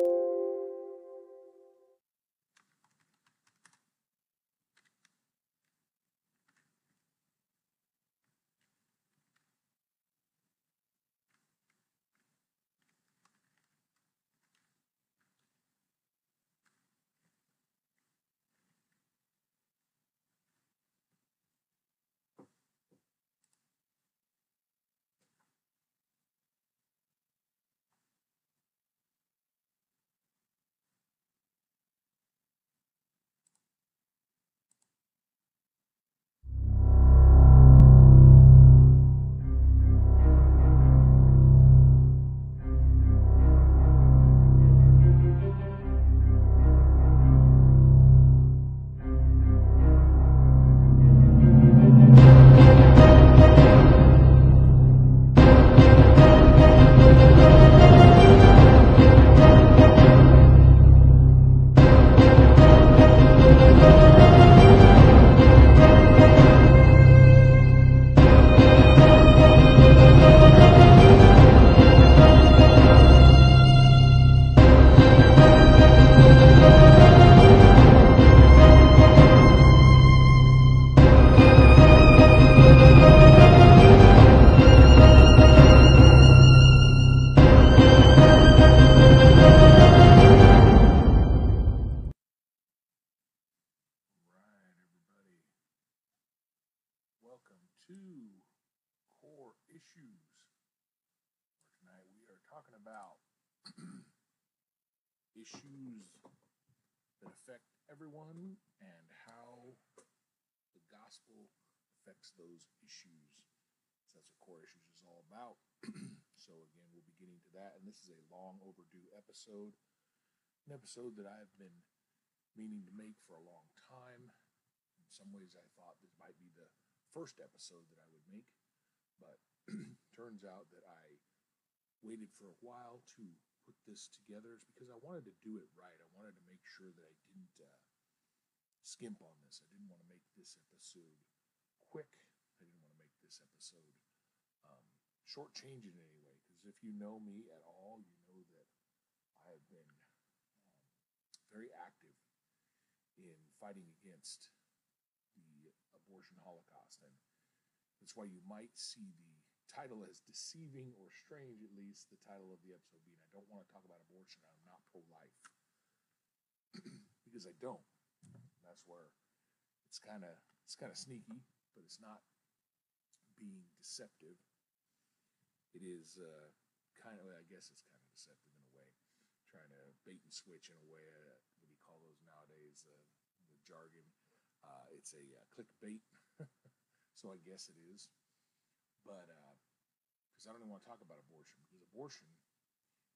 you about. so again, we'll be getting to that, and this is a long overdue episode, an episode that I've been meaning to make for a long time. In some ways, I thought this might be the first episode that I would make, but turns out that I waited for a while to put this together because I wanted to do it right. I wanted to make sure that I didn't uh, skimp on this. I didn't want to make this episode quick. I didn't want to make this episode shortchange in any way. Because if you know me at all, you know that I have been um, very active in fighting against the abortion holocaust. And that's why you might see the title as deceiving or strange, at least the title of the episode being I don't want to talk about abortion, I'm not pro life. because I don't. That's where it's kind of it's kind of sneaky, but it's not being deceptive. It is uh, kind of, I guess it's kind of deceptive in a way, trying to bait and switch in a way. Uh, what do you call those nowadays? Uh, the jargon. Uh, it's a uh, clickbait, so I guess it is. But because uh, I don't even want to talk about abortion, because abortion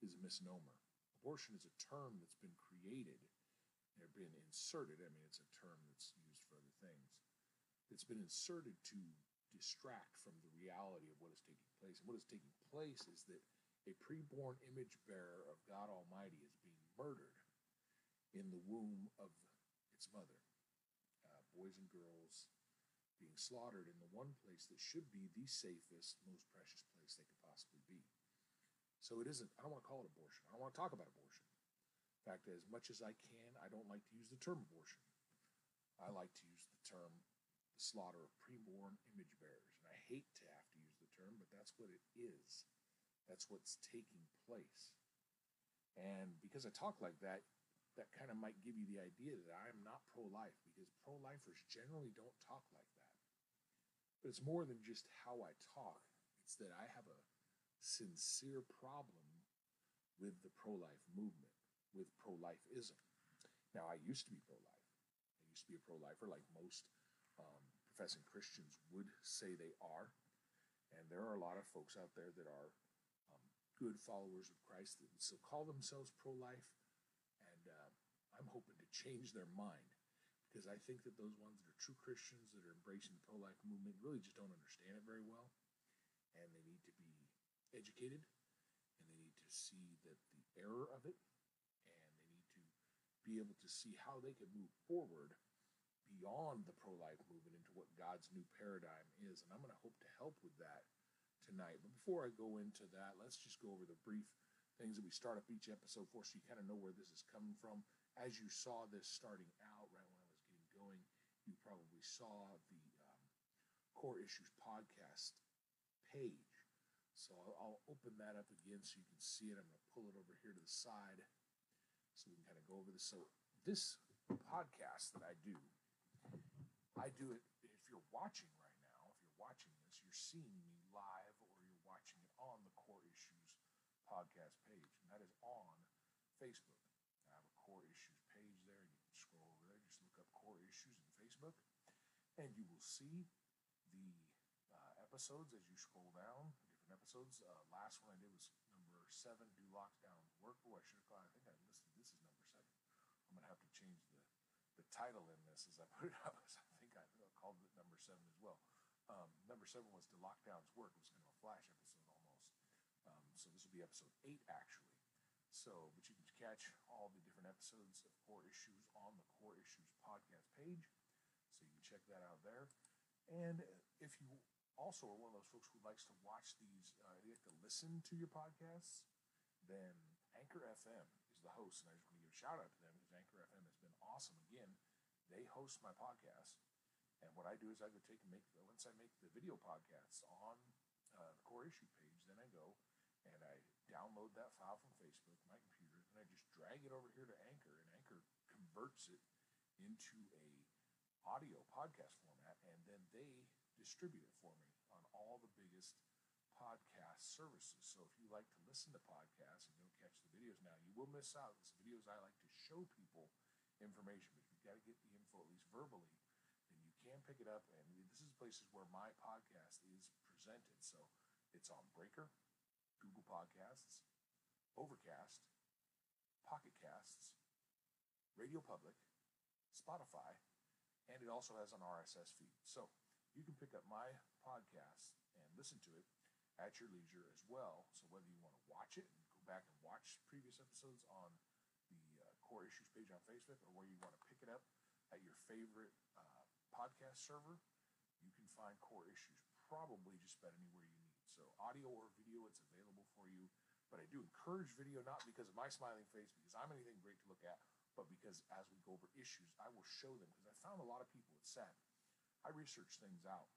is a misnomer. Abortion is a term that's been created, or been inserted. I mean, it's a term that's used for other things. It's been inserted to distract from the reality of what is taking place. And what is taking place is that a preborn image bearer of God Almighty is being murdered in the womb of its mother. Uh, boys and girls being slaughtered in the one place that should be the safest, most precious place they could possibly be. So it isn't, I don't want to call it abortion. I don't want to talk about abortion. In fact, as much as I can, I don't like to use the term abortion. I like to use the term the slaughter of preborn image bearers. And I hate to have term, but that's what it is. That's what's taking place. And because I talk like that, that kind of might give you the idea that I am not pro life because pro lifers generally don't talk like that. But it's more than just how I talk, it's that I have a sincere problem with the pro life movement, with pro lifeism. Now, I used to be pro life. I used to be a pro lifer, like most um, professing Christians would say they are. And there are a lot of folks out there that are um, good followers of Christ that still call themselves pro life and uh, I'm hoping to change their mind because I think that those ones that are true Christians that are embracing the pro life movement really just don't understand it very well. And they need to be educated and they need to see that the error of it and they need to be able to see how they can move forward beyond the pro life movement into what God's new paradigm is. And I'm going to hope to help with that tonight. But before I go into that, let's just go over the brief things that we start up each episode for so you kind of know where this is coming from. As you saw this starting out, right when I was getting going, you probably saw the um, Core Issues podcast page. So I'll, I'll open that up again so you can see it. I'm going to pull it over here to the side so we can kind of go over this. So this podcast that I do, I do it if you're watching right now, if you're watching this, you're seeing me live or you're watching it on the Core Issues podcast page, and that is on Facebook. I have a core issues page there. You can scroll over there, just look up core issues in Facebook, and you will see the uh, episodes as you scroll down. Different episodes. Uh, last one I did was number seven. Do lockdown work? Oh, I should have. I think I listed this is number seven. I'm gonna have to change the the title in this as I put it up I think I called it number seven as well. Um, number seven was "Do Lockdowns Work?" It was kind of a flash episode almost. Um, so this will be episode eight actually. So, but you can catch all the different episodes of Core Issues on the Core Issues podcast page. So you can check that out there. And if you also are one of those folks who likes to watch these, uh, you like to listen to your podcasts, then Anchor FM is the host. And I just want to give a shout out to them because Anchor FM has been awesome. Again, they host my podcast. And what I do is I go take and make, once I make the video podcasts on uh, the core issue page, then I go and I download that file from Facebook, my computer, and I just drag it over here to Anchor, and Anchor converts it into a audio podcast format, and then they distribute it for me on all the biggest podcast services. So if you like to listen to podcasts and don't catch the videos now, you will miss out. It's videos I like to show people information, but you've got to get the info at least verbally. Can pick it up, and this is places where my podcast is presented. So it's on Breaker, Google Podcasts, Overcast, Pocket Casts, Radio Public, Spotify, and it also has an RSS feed. So you can pick up my podcast and listen to it at your leisure as well. So whether you want to watch it and go back and watch previous episodes on the uh, Core Issues page on Facebook, or where you want to pick it up at your favorite uh, podcast server, you can find Core Issues probably just about anywhere you need. So audio or video, it's available for you. But I do encourage video not because of my smiling face, because I'm anything great to look at, but because as we go over issues, I will show them. Because I found a lot of people, it's sad. I research things out,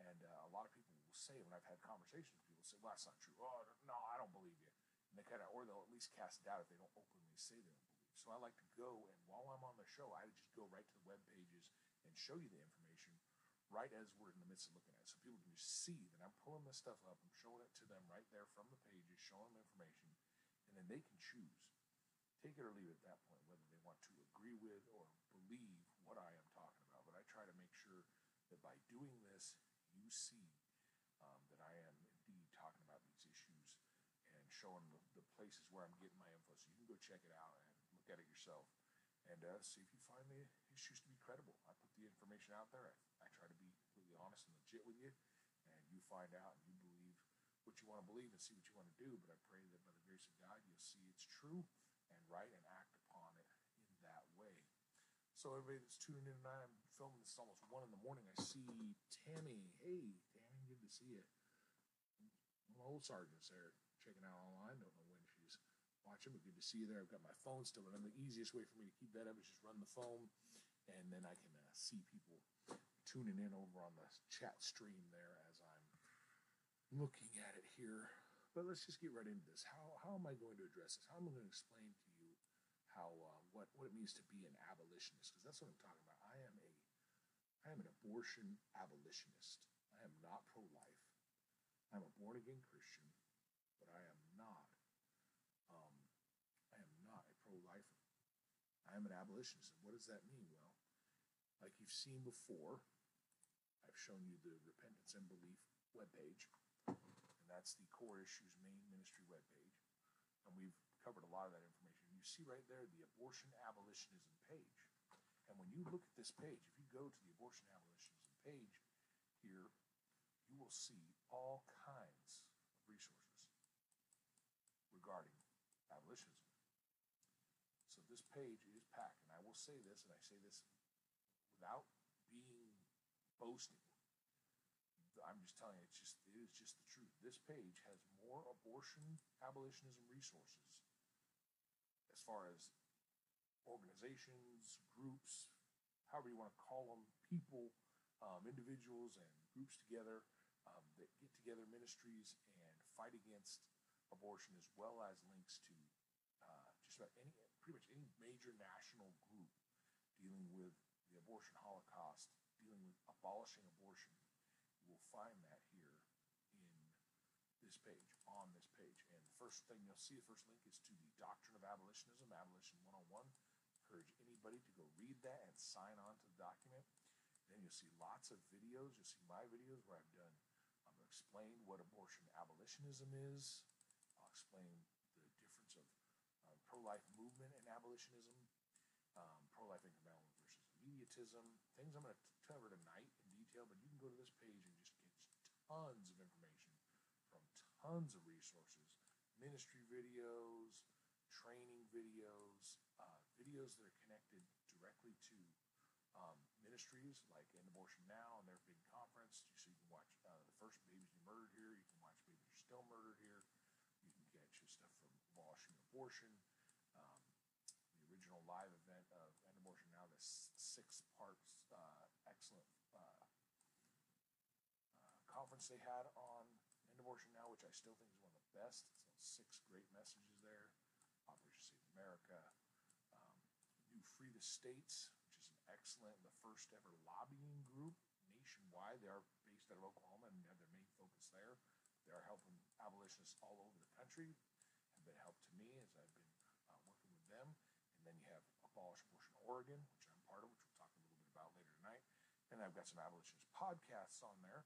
and uh, a lot of people will say when I've had conversations with people, say, "Well, that's not true." Oh, no, I don't believe you. And they kind of, or they'll at least cast doubt if they don't openly say they don't believe. So I like to go, and while I'm on the show, I just go right to the web pages show you the information right as we're in the midst of looking at it. So people can just see that I'm pulling this stuff up, I'm showing it to them right there from the pages, showing them information, and then they can choose, take it or leave it at that point, whether they want to agree with or believe what I am talking about. But I try to make sure that by doing this, you see um, that I am indeed talking about these issues and showing the, the places where I'm getting my info. So you can go check it out and look at it yourself and uh, see if you find the issues to be credible. I put the information out there. I, I try to be completely honest and legit with you, and you find out and you believe what you want to believe and see what you want to do. But I pray that by the grace of God, you'll see it's true and right and act upon it in that way. So everybody that's tuning in tonight, I'm filming this almost one in the morning. I see Tammy. Hey, Tammy, good to see you. My old sergeant's there checking out online. Don't know when she's watching, but good to see you there. I've got my phone still, and the easiest way for me to keep that up is just run the phone, and then I can uh, see people tuning in over on the chat stream there as I'm looking at it here. But let's just get right into this. How, how am I going to address this? How am I going to explain to you how uh, what what it means to be an abolitionist? Because that's what I'm talking about. I am a I am an abortion abolitionist. I am not pro-life. I'm a born again Christian, but I am not. Um, I am not a pro-lifer. I am an abolitionist. And what does that mean? Like you've seen before, I've shown you the Repentance and Belief webpage, and that's the Core Issues main ministry webpage. And we've covered a lot of that information. You see right there the abortion abolitionism page. And when you look at this page, if you go to the abortion abolitionism page here, you will see all kinds of resources regarding abolitionism. So this page is packed, and I will say this, and I say this without being boasting. I'm just telling you, it's just it is just the truth. This page has more abortion abolitionism resources as far as organizations, groups, however you want to call them, people, um, individuals, and groups together um, that get together ministries and fight against abortion, as well as links to uh, just about any, pretty much any major national group dealing with the abortion holocaust, dealing with abolishing abortion. You will find that here in this page, on this page. And the first thing you'll see, the first link is to the Doctrine of Abolitionism, Abolition 101. Encourage anybody to go read that and sign on to the document. Then you'll see lots of videos. You'll see my videos where I've done, um, explained what abortion abolitionism is. I'll explain the difference of uh, pro-life movement and abolitionism, um, pro-life incrementalism things I'm going to cover tonight in detail, but you can go to this page and just get tons of information from tons of resources, ministry videos, training videos, uh, videos that are connected directly to um, ministries like End Abortion Now and their big conference. So you can watch uh, the first Babies You Murdered here. You can watch Babies Are Still Murdered here. You can catch your stuff from Abolishing Abortion, um, the original live event of End Abortion Now, the six parts uh, excellent uh, uh, conference they had on End Abortion Now, which I still think is one of the best. It's six great messages there. Operation Save America, um, New Free the States, which is an excellent, the first ever lobbying group nationwide. They are based out of Oklahoma and have their main focus there. They are helping abolitionists all over the country, have been help to me as I've been uh, working with them. And then you have Abolish Abortion Oregon, which I'm part of, which we'll talk a little bit about later tonight. And I've got some abolitionist podcasts on there.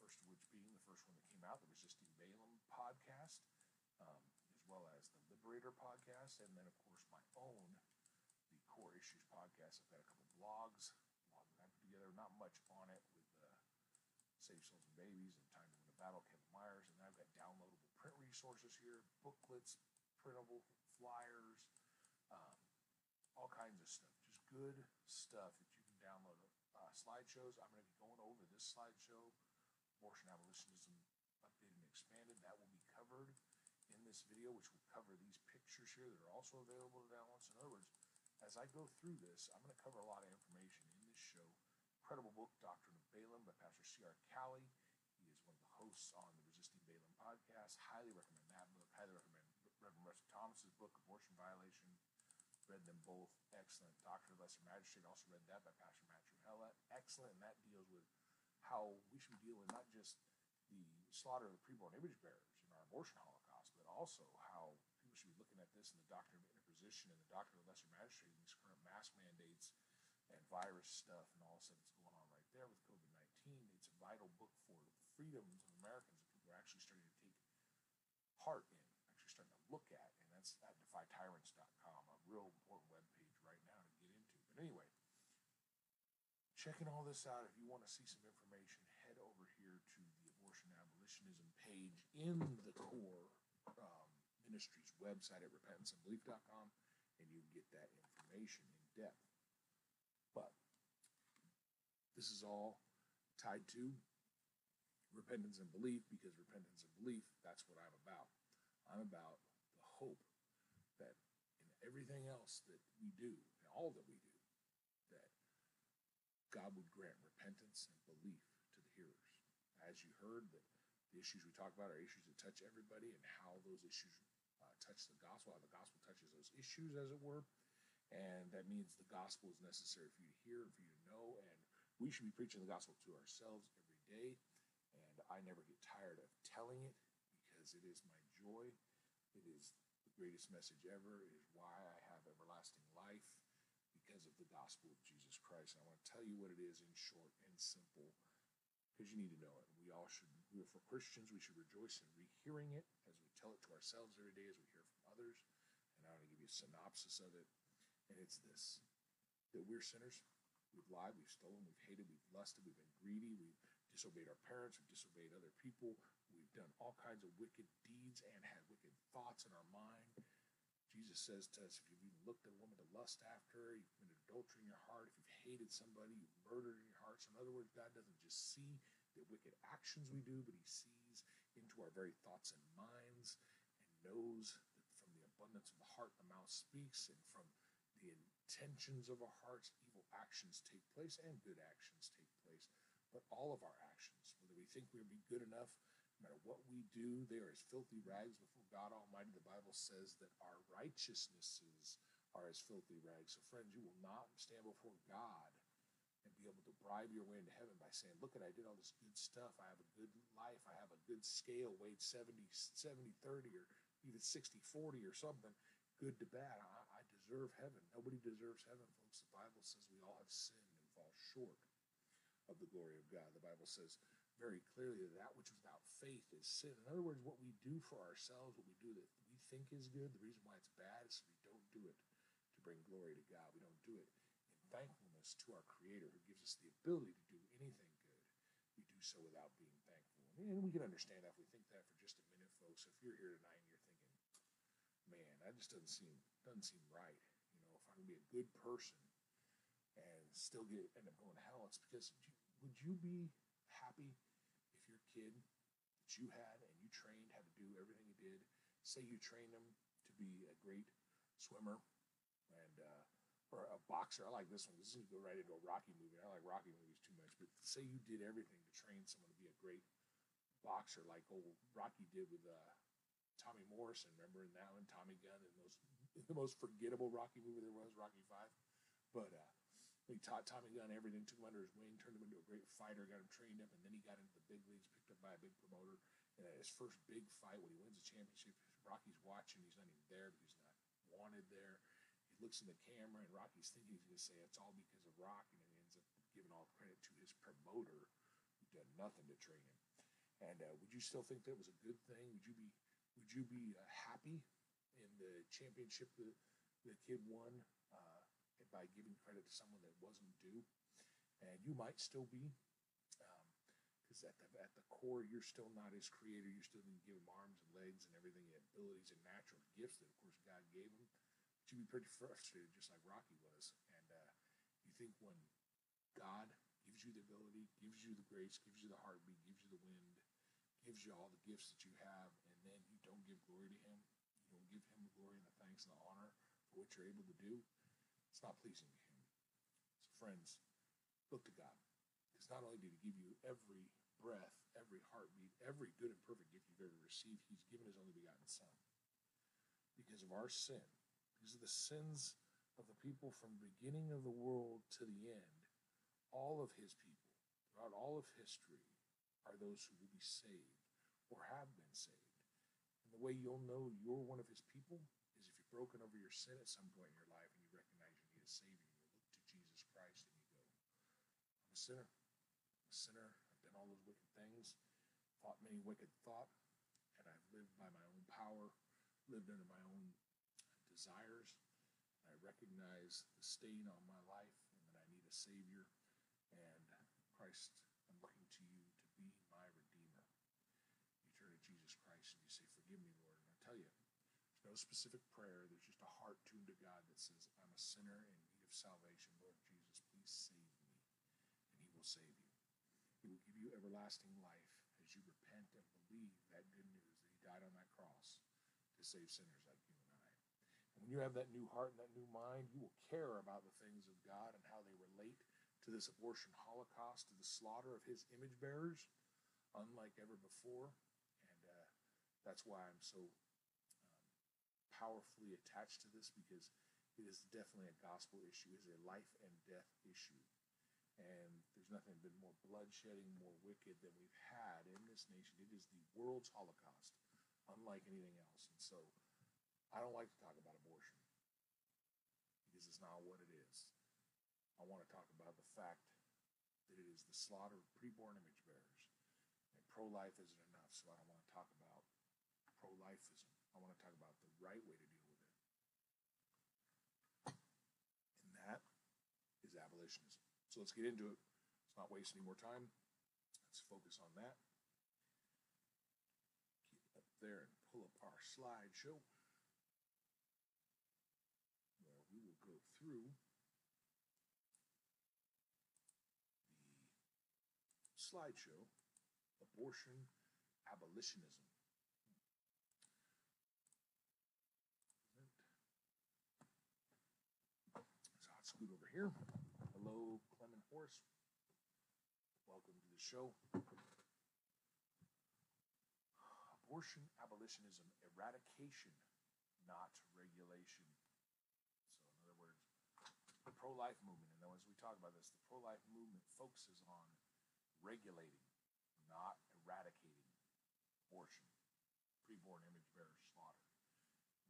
First of which being the first one that came out, the Resisting Balaam podcast, um, as well as the Liberator podcast, and then of course my own, the Core Issues podcast. I've got a couple blogs, blog that I put together, not much on it with uh, Save Souls and Babies and Time to Win a Battle, Kevin Myers, and then I've got downloadable print resources here, booklets, printable flyers, um, all kinds of stuff, just good stuff that you can download. Uh, slideshows. I'm going to be going over this slideshow abortion abolitionism updated and expanded. That will be covered in this video, which will cover these pictures here that are also available to download. In other words, as I go through this, I'm going to cover a lot of information in this show. Incredible book, Doctrine of Balaam by Pastor C.R. Calley. He is one of the hosts on the Resisting Balaam podcast. Highly recommend that book. Highly recommend Reverend Russell Thomas's book, Abortion Violation. Read them both. Excellent. Doctrine of Lesser Magistrate. Also read that by Pastor Matt Trewhella. Excellent. And that deals with how we should be dealing not just the slaughter of the preborn image bearers in our abortion holocaust, but also how people should be looking at this in the doctrine of interposition and the doctrine of lesser magistrate and these current mask mandates and virus stuff and all of a sudden it's going on right there with COVID 19. It's a vital book for the freedoms of Americans that people are actually starting to take heart in, actually starting to look at. And that's at defytyrants.com, a real important webpage right now to get into. But anyway, checking all this out, if you want to see some information, head over here to the abortion abolitionism page in the core um, ministry's website at repentanceandbelief.com, and you can get that information in depth. But this is all tied to repentance and belief because repentance and belief, that's what I'm about. I'm about the hope that in everything else that we do, and all that we do, God would grant repentance and belief to the hearers. As you heard, that the issues we talk about are issues that touch everybody, and how those issues uh, touch the gospel, how the gospel touches those issues, as it were. And that means the gospel is necessary for you to hear and for you to know. And we should be preaching the gospel to ourselves every day. And I never get tired of telling it because it is my joy. It is the greatest message ever. It is why I have everlasting life because of the gospel of Jesus Christ. And I want to tell you what it is in short and simple because you need to know it. We all should, we for Christians, we should rejoice in rehearing it as we tell it to ourselves every day, as we hear from others. And I want to give you a synopsis of it. And it's this that we're sinners. We've lied, we've stolen, we've hated, we've lusted, we've been greedy, we've disobeyed our parents, we've disobeyed other people, we've done all kinds of wicked deeds and had wicked thoughts in our mind. Jesus says to us, if you've even looked at a woman to lust after her, you've adultery in your heart, if you've hated somebody, you've murdered in your heart. So in other words, God doesn't just see the wicked actions we do, but he sees into our very thoughts and minds and knows that from the abundance of the heart, the mouth speaks, and from the intentions of our hearts, evil actions take place and good actions take place. But all of our actions, whether we think we'll be good enough, no matter what we do, they are as filthy rags before God Almighty. The Bible says that our righteousnesses are as filthy rags. So, friends, you will not stand before God and be able to bribe your way into heaven by saying, Look at, I did all this good stuff. I have a good life. I have a good scale, weighed 70, 70 30, or even 60 40 or something, good to bad. I, I deserve heaven. Nobody deserves heaven, folks. The Bible says we all have sinned and fall short of the glory of God. The Bible says very clearly that that which is without faith is sin. In other words, what we do for ourselves, what we do that we think is good, the reason why it's bad is we don't do it bring glory to God. We don't do it in thankfulness to our Creator who gives us the ability to do anything good. We do so without being thankful. And we can understand that if we think that for just a minute, folks. If you're here tonight and you're thinking, man, that just doesn't seem doesn't seem right. You know, if I'm gonna be a good person and still get end up going to hell, it's because would you be happy if your kid that you had and you trained had to do everything you did? Say you trained them to be a great swimmer and uh, or a boxer. I like this one. This is go right into a Rocky movie. I like Rocky movies too much, but say you did everything to train someone to be a great boxer, like old Rocky did with uh, Tommy Morrison. Remember in that one, Tommy Gunn, and those the most forgettable Rocky movie there was, Rocky Five. But uh, He taught Tommy Gunn everything, took him under his wing, turned him into a great fighter, got him trained up, and then he got into the big leagues, picked up by a big promoter. And at his first big fight, when he wins the championship, Rocky's watching. He's not even there because he's not wanted there. Looks in the camera, and Rocky's thinking he's going to say it's all because of Rock, and he ends up giving all credit to his promoter, who done nothing to train him. And uh, would you still think that was a good thing? Would you be would you be uh, happy in the championship that the kid won uh, by giving credit to someone that wasn't due? And you might still be, because at the at the core, you're still not his creator. You still didn't give him arms and legs and everything, abilities and natural gifts that, of course, God gave him. You'd be pretty frustrated, just like Rocky was. And uh, you think when God gives you the ability, gives you the grace, gives you the heartbeat, gives you the wind, gives you all the gifts that you have, and then you don't give glory to Him, you don't give Him the glory and the thanks and the honor for what you're able to do, it's not pleasing to Him. So, friends, look to God. Because not only did He give you every breath, every heartbeat, every good and perfect gift you've ever received, He's given His only begotten Son. Because of our sin, because of the sins of the people from beginning of the world to the end, all of His people, throughout all of history, are those who will be saved or have been saved. And the way you'll know you're one of his people is if you've broken over your sin at some point in your life and you recognize you need a savior you look to Jesus Christ and you go, I'm a sinner. I'm a sinner. I've done all those wicked things, thought many wicked thought, and I've lived by my own power, lived under my own desires. I recognize the stain on my life and that I need a savior. And Christ, I'm looking to you to be my redeemer. You turn to Jesus Christ and you say, Forgive me, Lord. And I tell you, there's no specific prayer. There's just a heart tuned to God that says, I'm a sinner in need of salvation. Lord Jesus, please save me. And he will save you. He will give you everlasting life as you repent and believe that good news that he died on that cross to save sinners like you and I. And when you have that new heart and that new mind, you will care about the things of God and how they relate to this abortion holocaust, to the slaughter of his image bearers, unlike ever before. And uh, that's why I'm so um, powerfully attached to this because it is definitely a gospel issue, it is a life and death issue. And there's nothing been more bloodshedding, more wicked than we've had in this nation. It is the world's holocaust, unlike anything else. And so I don't like to talk about abortion because it's not what it is. I want to talk about the fact that it is the slaughter of preborn image bearers. And pro life isn't enough, so I don't want to talk about pro lifeism. I want to talk about the right way to deal with it. And that is abolitionism. So let's get into it. Let's not waste any more time. Let's focus on that. Get up there and pull up our slideshow where we will go through slideshow abortion abolitionism. So I'll scoot over here. Hello, Clement Horse. Welcome to the show. Abortion abolitionism, eradication, not regulation. So, in other words, the pro life movement, and as we talk about this, the pro life movement focuses on regulating, not eradicating abortion, preborn image bearer slaughter.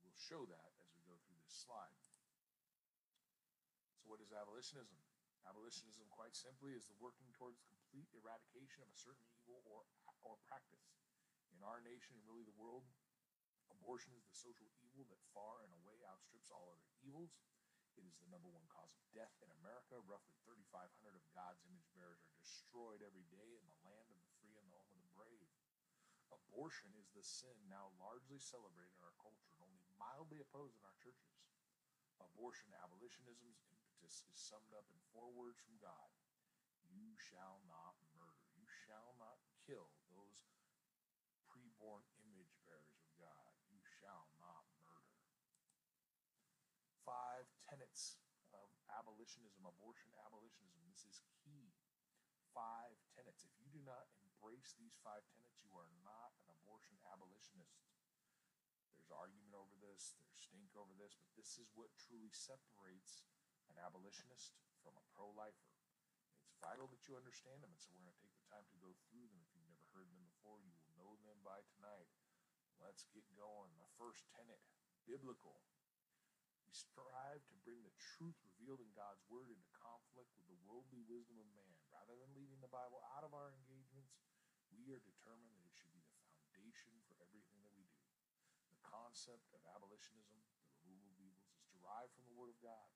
We'll show that as we go through this slide. So, what is abolitionism? Abolitionism, quite simply, is the working towards complete eradication of a certain evil or, or practice. In our nation and really the world, abortion is the social evil that far and away outstrips all other evils. It is the number one cause of death in America. Roughly 3,500 of God's image bearers are destroyed every day in the land of the free and the home of the brave. Abortion is the sin now largely celebrated in our culture and only mildly opposed in our churches. Abortion abolitionism's impetus is summed up in four words from God You shall not murder. You shall not kill those preborn image bearers of God. You shall not murder five tenets of abolitionism, abortion abolitionism. This is key. Five tenets. If you do not embrace these five tenets, you are not an abortion abolitionist. There's argument over this, there's stink over this, but this is what truly separates an abolitionist from a pro lifer. It's vital that you understand them, and so we're going to take the time to go through them. If you've never heard them before, you will know them by tonight. Let's get going. The first tenet biblical. We strive to bring the truth revealed in God's word into conflict with the worldly wisdom of man. Rather than leaving the Bible out of our engagements, we are determined that it should be the foundation for everything that we do. The concept of abolitionism, the removal of evils, is derived from the Word of God.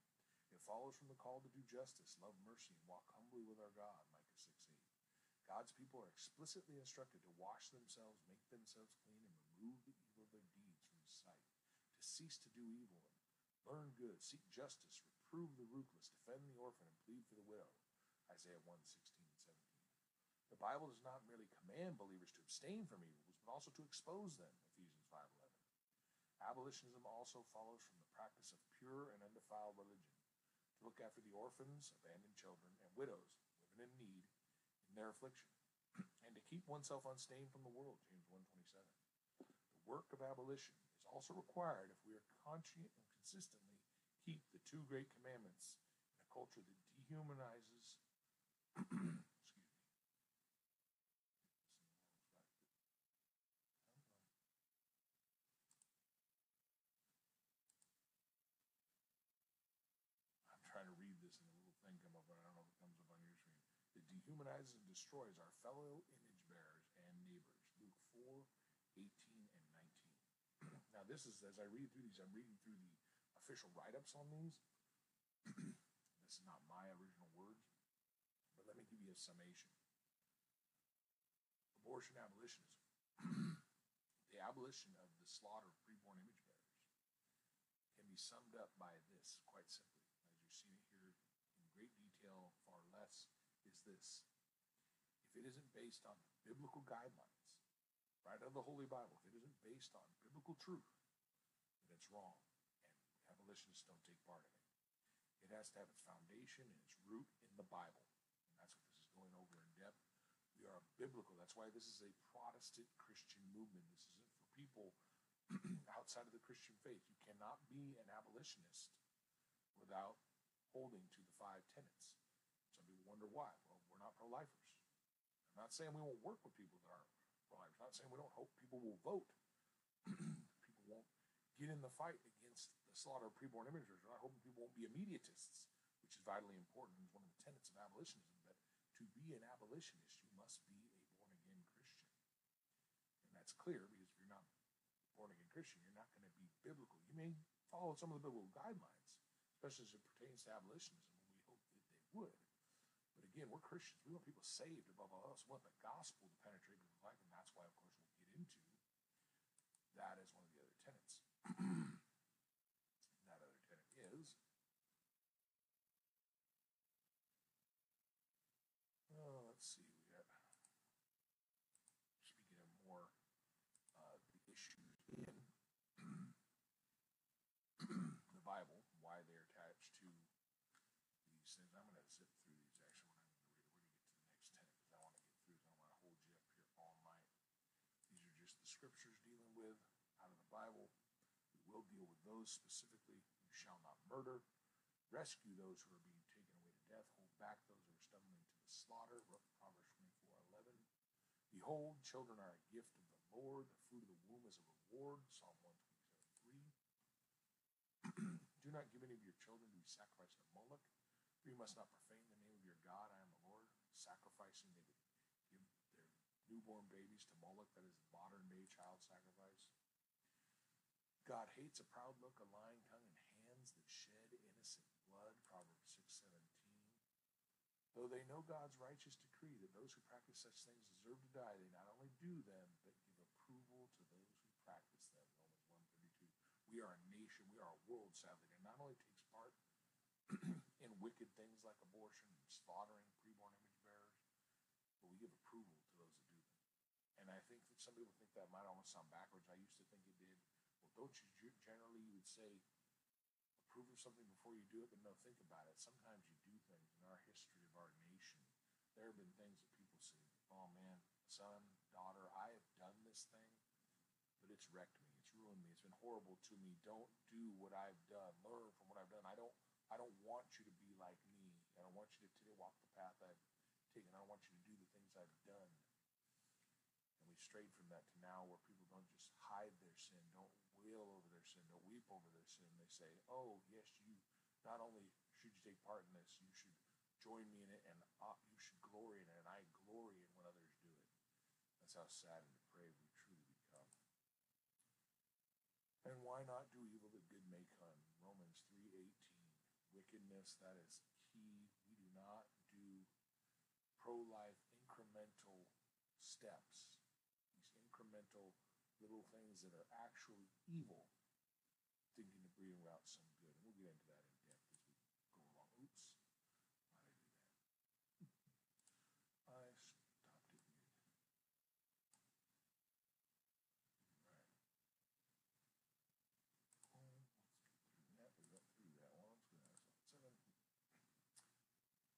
It follows from the call to do justice, love mercy, and walk humbly with our God, Micah 6 8. God's people are explicitly instructed to wash themselves, make themselves clean, and remove the evil of their deeds from sight, to cease to do evil, and learn good, seek justice, reprove the ruthless, defend the orphan, and plead for the widow. Isaiah 1 16 and 17. The Bible does not merely command believers to abstain from evils, but also to expose them, Ephesians 5.11. Abolitionism also follows from the practice of pure and undefiled religion, to look after the orphans, abandoned children, and widows living in need in their affliction, and to keep oneself unstained from the world, James 1.27. The work of abolition is also required if we are conscient and consistently keep the two great commandments in a culture that dehumanizes dehumanizes and destroys our fellow image bearers and neighbors. Luke 4, 18 and 19. now this is, as I read through these, I'm reading through the official write-ups on these. this is not my original words, but let me give you a summation. Abortion abolitionism. the abolition of the slaughter of preborn image bearers can be summed up by this quite simply. As you see it here in great detail, far less, is this. If it isn't based on biblical guidelines, right out of the Holy Bible, if it isn't based on biblical truth, then it's wrong. And abolitionists don't take part in it. It has to have its foundation and its root in the Bible. And that's what this is going over in depth. We are biblical. That's why this is a Protestant Christian movement. This isn't for people outside of the Christian faith. You cannot be an abolitionist without holding to the five tenets. Some people wonder why. Well, we're not pro lifers. I'm not saying we won't work with people that aren't pro lifers. I'm not saying we don't hope people will vote. people won't get in the fight against the slaughter of preborn images. We're not hoping people won't be immediatists, which is vitally important. It's one of the tenets of abolitionism. To be an abolitionist, you must be a born again Christian. And that's clear because if you're not born again Christian, you're not going to be biblical. You may follow some of the biblical guidelines, especially as it pertains to abolitionism, and we hope that they would. But again, we're Christians. We want people saved above all else. We want the gospel to penetrate people's life, and that's why, of course, we'll get into that as one of the other tenets. that other tenet is Oh, let's see. We got speaking of more uh, the issues in the Bible, why they're attached to these things. I'm going to zip through these. Actually, when I'm going to read it, we're going to get to the next tenet because I want to get through. I don't want to hold you up here all night. These scriptures dealing with out of the Bible. We will deal with those specifically. You shall not murder. Rescue those who are being taken away to death. Hold back those who are stumbling to the slaughter. Proverbs 24 11. Behold, children are a gift of the Lord. The fruit of the womb is a reward. Psalm 127 3. Do not give any of your children to be sacrificed to Moloch. For you must not profane the name of your God. I am the Lord. Sacrificing, they would give their newborn babies to Moloch. That is day child sacrifice. God hates a proud look, a lying tongue, and hands that shed innocent blood. Proverbs 6 17. Though they know God's righteous decree that those who practice such things deserve to die, they not only do them, but give approval to those who practice them. Romans 132. We are a nation, we are a world, sadly, that not only takes part in wicked things like abortion and slaughtering preborn image bearers, but we give approval to those that do them. And I think that some people think that might almost sound backwards. I used to think it did. Well, don't you generally you would say approve of something before you do it? But no, think about it. Sometimes you do things in our history of our nation. There have been things that people say, "Oh man, son, daughter, I have done this thing, but it's wrecked me. It's ruined me. It's been horrible to me. Don't do what I've done. Learn from what I've done. I don't I don't want you to be like me. I don't want you to walk the path I've taken. I don't want you to do the things I've done. Strayed from that to now where people don't just hide their sin, don't wail over their sin, don't weep over their sin. They say, oh, yes, you not only should you take part in this, you should join me in it and uh, you should glory in it. And I glory in when others do it. That's how sad and depraved we truly become. And why not do evil that good may come? Romans 3.18. Wickedness, that is key. We do not do pro-life incremental steps. Little things that are actually evil, thinking to bring about some good. And we'll get into that in depth as we go along. Oops. Why did I do that? I stopped it mid. Right. Oh, let's get through that. We went through that one. Seven.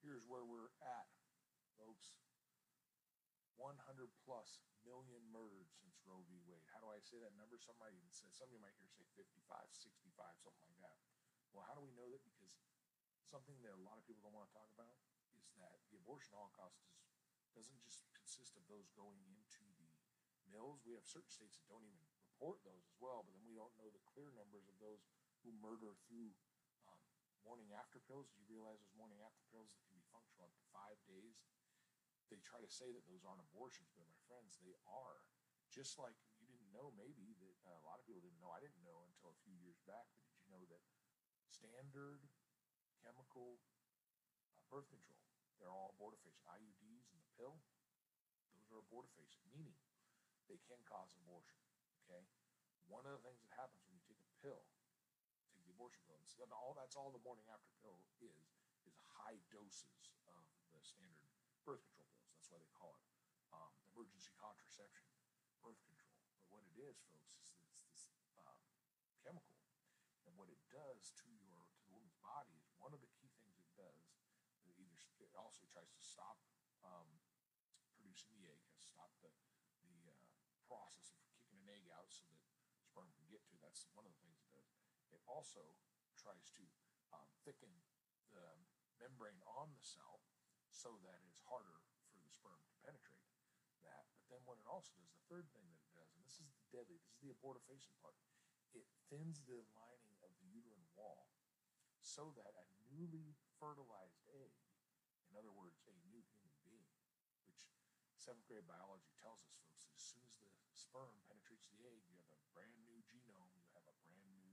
Here's where we're at, folks. 100 plus million murdered since Roe v. Wade. How do I say that number? Some might even say, some of you might hear say 55, 65, something like that. Well, how do we know that? Because something that a lot of people don't want to talk about is that the abortion holocaust is, doesn't just consist of those going into the mills. We have certain states that don't even report those as well, but then we don't know the clear numbers of those who murder through um, morning after pills. Do you realize those morning after pills that can be functional up to five days? They try to say that those aren't abortions, but my friends, they are. Just like you didn't know, maybe that uh, a lot of people didn't know. I didn't know until a few years back. But did you know that standard chemical uh, birth control, they're all abortifacient. IUDs and the pill, those are abortifacient, meaning they can cause abortion. Okay. One of the things that happens when you take a pill, take the abortion pill, and so all that's all the morning after pill is is high doses of the standard birth control pills. That's why they call it um, emergency contraception, birth control. But what it is, folks, is it's this um, chemical, and what it does to your to the woman's body is one of the key things it does. It either it also tries to stop um, producing the egg, has stopped the the uh, process of kicking an egg out so that sperm can get to. That's one of the things it does. It also tries to um, thicken the membrane on the cell so that it's harder for the sperm to penetrate that. But then what it also does, the third thing that it does, and this is the deadly, this is the abortifacient part, it thins the lining of the uterine wall so that a newly fertilized egg, in other words, a new human being, which seventh grade biology tells us, folks, as soon as the sperm penetrates the egg, you have a brand new genome, you have a brand new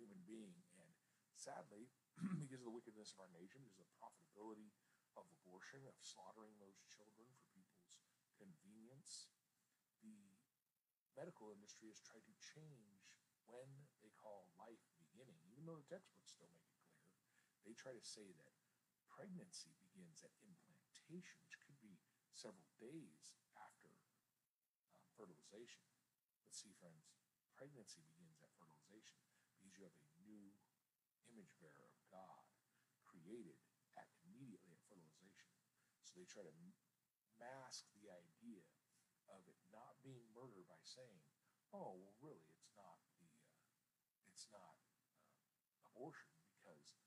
human being. And sadly, because of the wickedness of our nation, because of the profitability of abortion, of slaughtering those children for people's convenience, the medical industry has tried to change when they call life beginning, even though the textbooks still make it clear. They try to say that pregnancy begins at implantation, which could be several days after um, fertilization. But see, friends, pregnancy begins at fertilization you have a new image bearer of God created at immediately at fertilization. So they try to mask the idea of it not being murder by saying, "Oh, well, really, it's not the uh, it's not uh, abortion because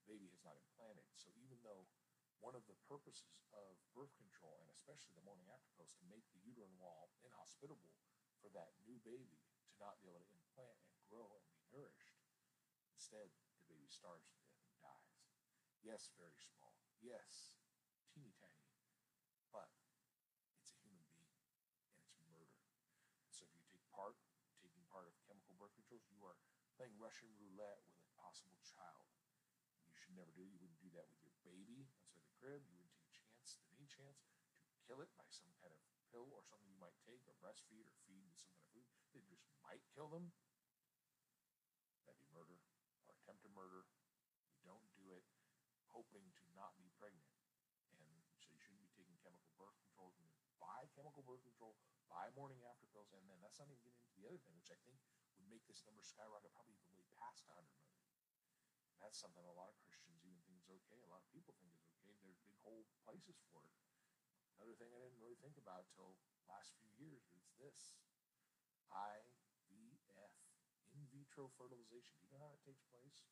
the baby has not implanted." So even though one of the purposes of birth control and especially the morning after pills to make the uterine wall inhospitable for that new baby to not be able to implant and grow and be nourished, instead the baby starves to death and dies. Yes, very small. Yes, teeny tiny, but it's a human being and it's murder. So if you take part, taking part of chemical birth controls, you are playing Russian roulette with a possible child. You should never do. You wouldn't do that with your baby inside the crib. You wouldn't take a chance, any chance, to kill it by some kind of pill or something you might take or breastfeed or feed with some kind of food that just might kill them. That'd be murder or attempted murder. You don't do it hoping to not be pregnant. And so you shouldn't be taking chemical birth control. You buy chemical birth control, morning after pills, and then that's not even getting into the other thing, which I think would make this number skyrocket probably even way past 100 million. And that's something a lot of Christians even think is okay. A lot of people think is okay. There's big whole places for it. Another thing I didn't really think about till last few years is this IVF, in vitro fertilization. Do you know how it takes place?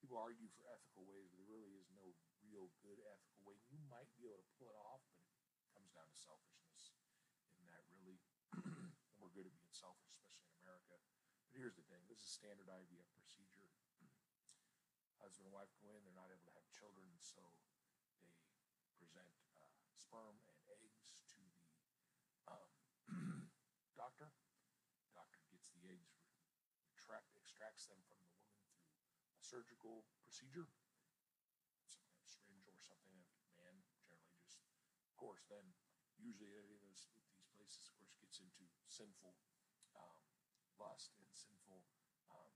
People argue for ethical ways, but there really is no real good ethical way. You might be able to pull it off, but it comes down to selfishness. In that really, we're good at being selfish, especially in America. But here's the thing: this is standard IVF procedure. Husband and wife go in; they're not able to have children, so they present uh, sperm and eggs to the um, doctor. Doctor gets the eggs, retract, extracts them from the woman through a surgical procedure, some kind of syringe or something. A man generally just, of course, then usually any of those these places, of course, gets into sinful lust and sinful um,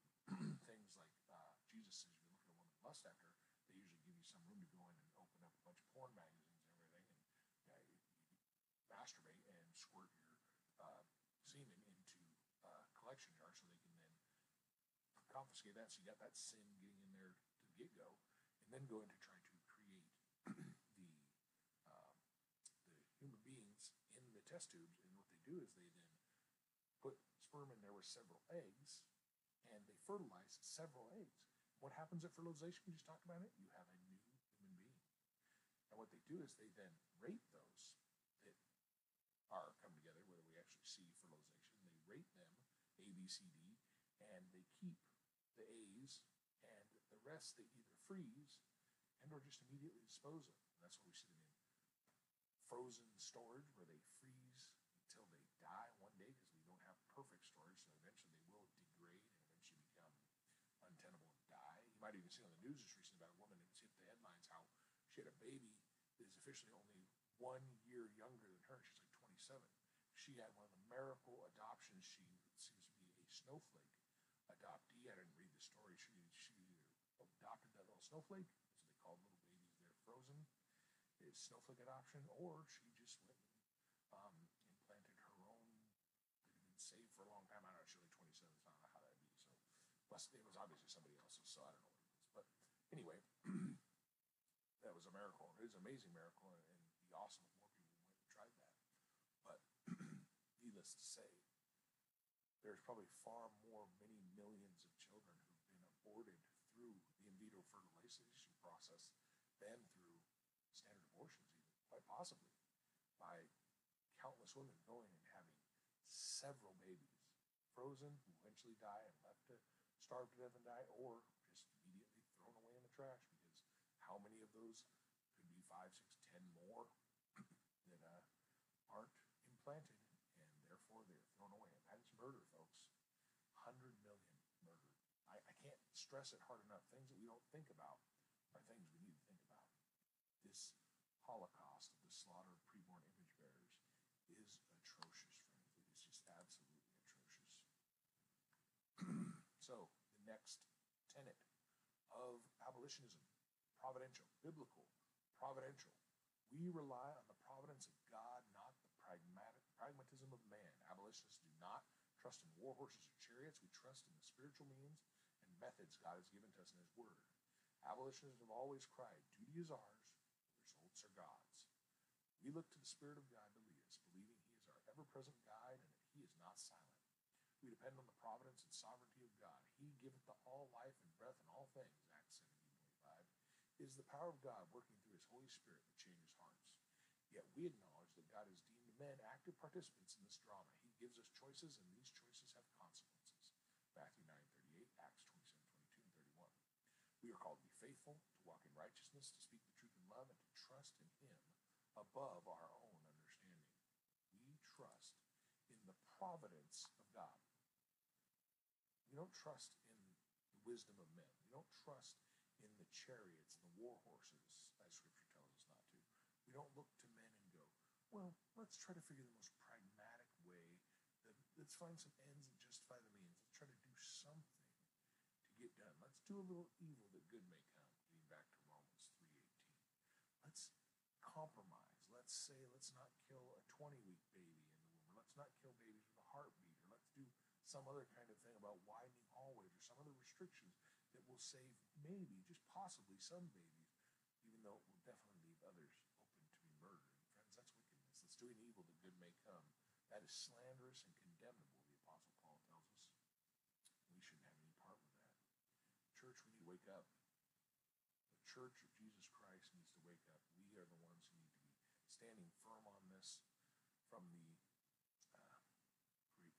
things like uh, Jesus says, if you look at a woman lust after, they usually give you some room to go in and open up a bunch of porn magazines and everything, and yeah, you, you masturbate and squirt your uh, semen into uh, collection jar so they can then confiscate that. So you got that sin getting in there to the get go, and then go in to try to create the um, the human beings in the test tubes. And what they do is they then put sperm in there with several eggs, and they fertilize several eggs. What happens at fertilization? We just talked about it. You have a new human being. And what they do is they then rate those that are come together, whether we actually see fertilization. They rate them A, B, C, D, and they keep the A's, and the rest they either freeze and or just immediately dispose of. And that's what we see in frozen storage, where they freeze until they die one day because we don't have perfect storage. So eventually they will degrade and eventually become untenable and die. You might even see on the news just recently about a woman that's hit the headlines how she had a baby that is officially only one year younger than her. She's like 27. She had one of the miracle adoptions. She seems to be a snowflake adoptee. I didn't read the story. She she adopted that little snowflake, so they called little babies there frozen, is snowflake adoption, or she just went and um, implanted her own been saved for a long time. I don't know. She's only 27. So I don't know how that'd be. So, plus it was obviously somebody else's. So I don't know what it was. But anyway, that was a miracle. It was an amazing miracle, and, it'd be awesome if more people went and tried that. But needless to say, there's probably far more, many millions of children who've been aborted through the in vitro fertilization process than through standard abortions, even quite possibly by countless women going and having several babies frozen, who eventually die and left to starve to death and die, or just immediately thrown away in the trash because how many of those could be five, six, ten more that uh, aren't implanted and therefore they're thrown away. And that is murder, folks. 100 million murdered. I, I can't stress it hard enough. Things that we don't think about are things we need to think about. This holocaust of the slaughter of preborn image bearers is atrocious, friends. It is just absolutely atrocious. so, the next tenet of abolitionism providential, biblical, providential. We rely on the providence of God, not the pragmatic pragmatism of man. Abolitionists do not trust in war horses or chariots. We trust in the spiritual means methods God has given to us in His Word. Abolitionists have always cried, duty is ours, results are God's. We look to the Spirit of God to lead us, believing He is our ever present guide and that He is not silent. We depend on the providence and sovereignty of God. He giveth to all life and breath and all things, Acts 17 25. It is the power of God working through His Holy Spirit that changes hearts. Yet we acknowledge that God has deemed men active participants in this drama. He gives us choices, and these choices have consequences. Matthew 9 38, Acts 27 22 and 31. We are called to be faithful, to walk in righteousness, to speak the truth in love, and to trust in Him above our own understanding. We trust in the providence of God. We don't trust in the wisdom of men. We don't trust in the chariots and the war horses, as Scripture tells us not to. We don't look to men and go, well, let's try to figure the most pragmatic way. That, let's find some ends that justify the means. Let's try to do something to get done. Let's do a little evil that good may come. Getting back to Romans 3.18. Let's compromise. Let's say let's not kill a 20-week baby in the womb. Or let's not kill babies with a heartbeat. Or let's do some other kind of thing about widening hallways or some other restrictions that will save maybe, just possibly, some babies, even though it will definitely leave others open to be murdered. Friends, that's wickedness. Let's do an evil that good may come. That is slanderous and condemnable, the Apostle Paul tells us. We shouldn't have any part with that. Church, we need to wake up. The Church of Jesus Christ needs to wake up. We are the ones who need to be standing firm on this from the uh, Greek,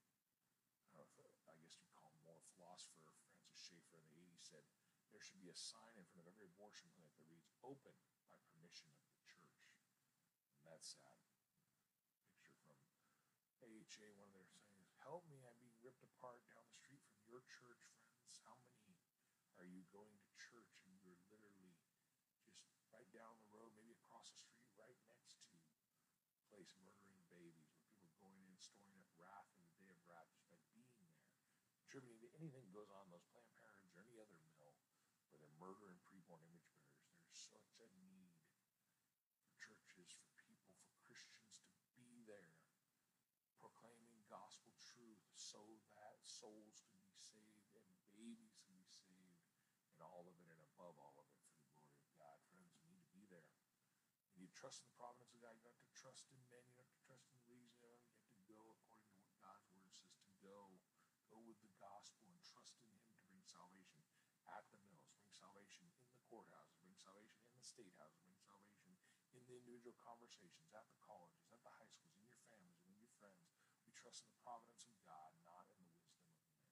I, if, I guess you'd call him more philosopher, Francis Schaeffer in the 80s said, there should be a sign in front of every abortion clinic that reads, open by permission of the church. And that's sad. Picture from AHA, one of their sayings, help me, I'm being ripped apart down the street from your church, friends. How many are you going to church and you're literally just right down the road, maybe across the street, right next to place murdering babies, where people are going in, storing up wrath in the day of wrath just by being there, contributing to anything that goes on in those Planned Parenthoods or any other mill where they're murdering preborn image bearers. There's such a need for churches, for people, for Christians to be there, proclaiming gospel truth so that souls can be saved and babies can be saved and all of it and above all of it for the glory of God. Friends, we need to be there. You need to trust in the providence of God. You don't have to trust in men. You don't have to trust in reason. You have to go according to what God's word says to go. Go with the gospel and trust in Him to bring salvation at the mills, bring salvation in the courthouses, bring salvation in the state houses, bring salvation in the individual conversations, at the colleges, at the high schools, in your families, and in your friends. We trust in the providence of God, not in the wisdom of man.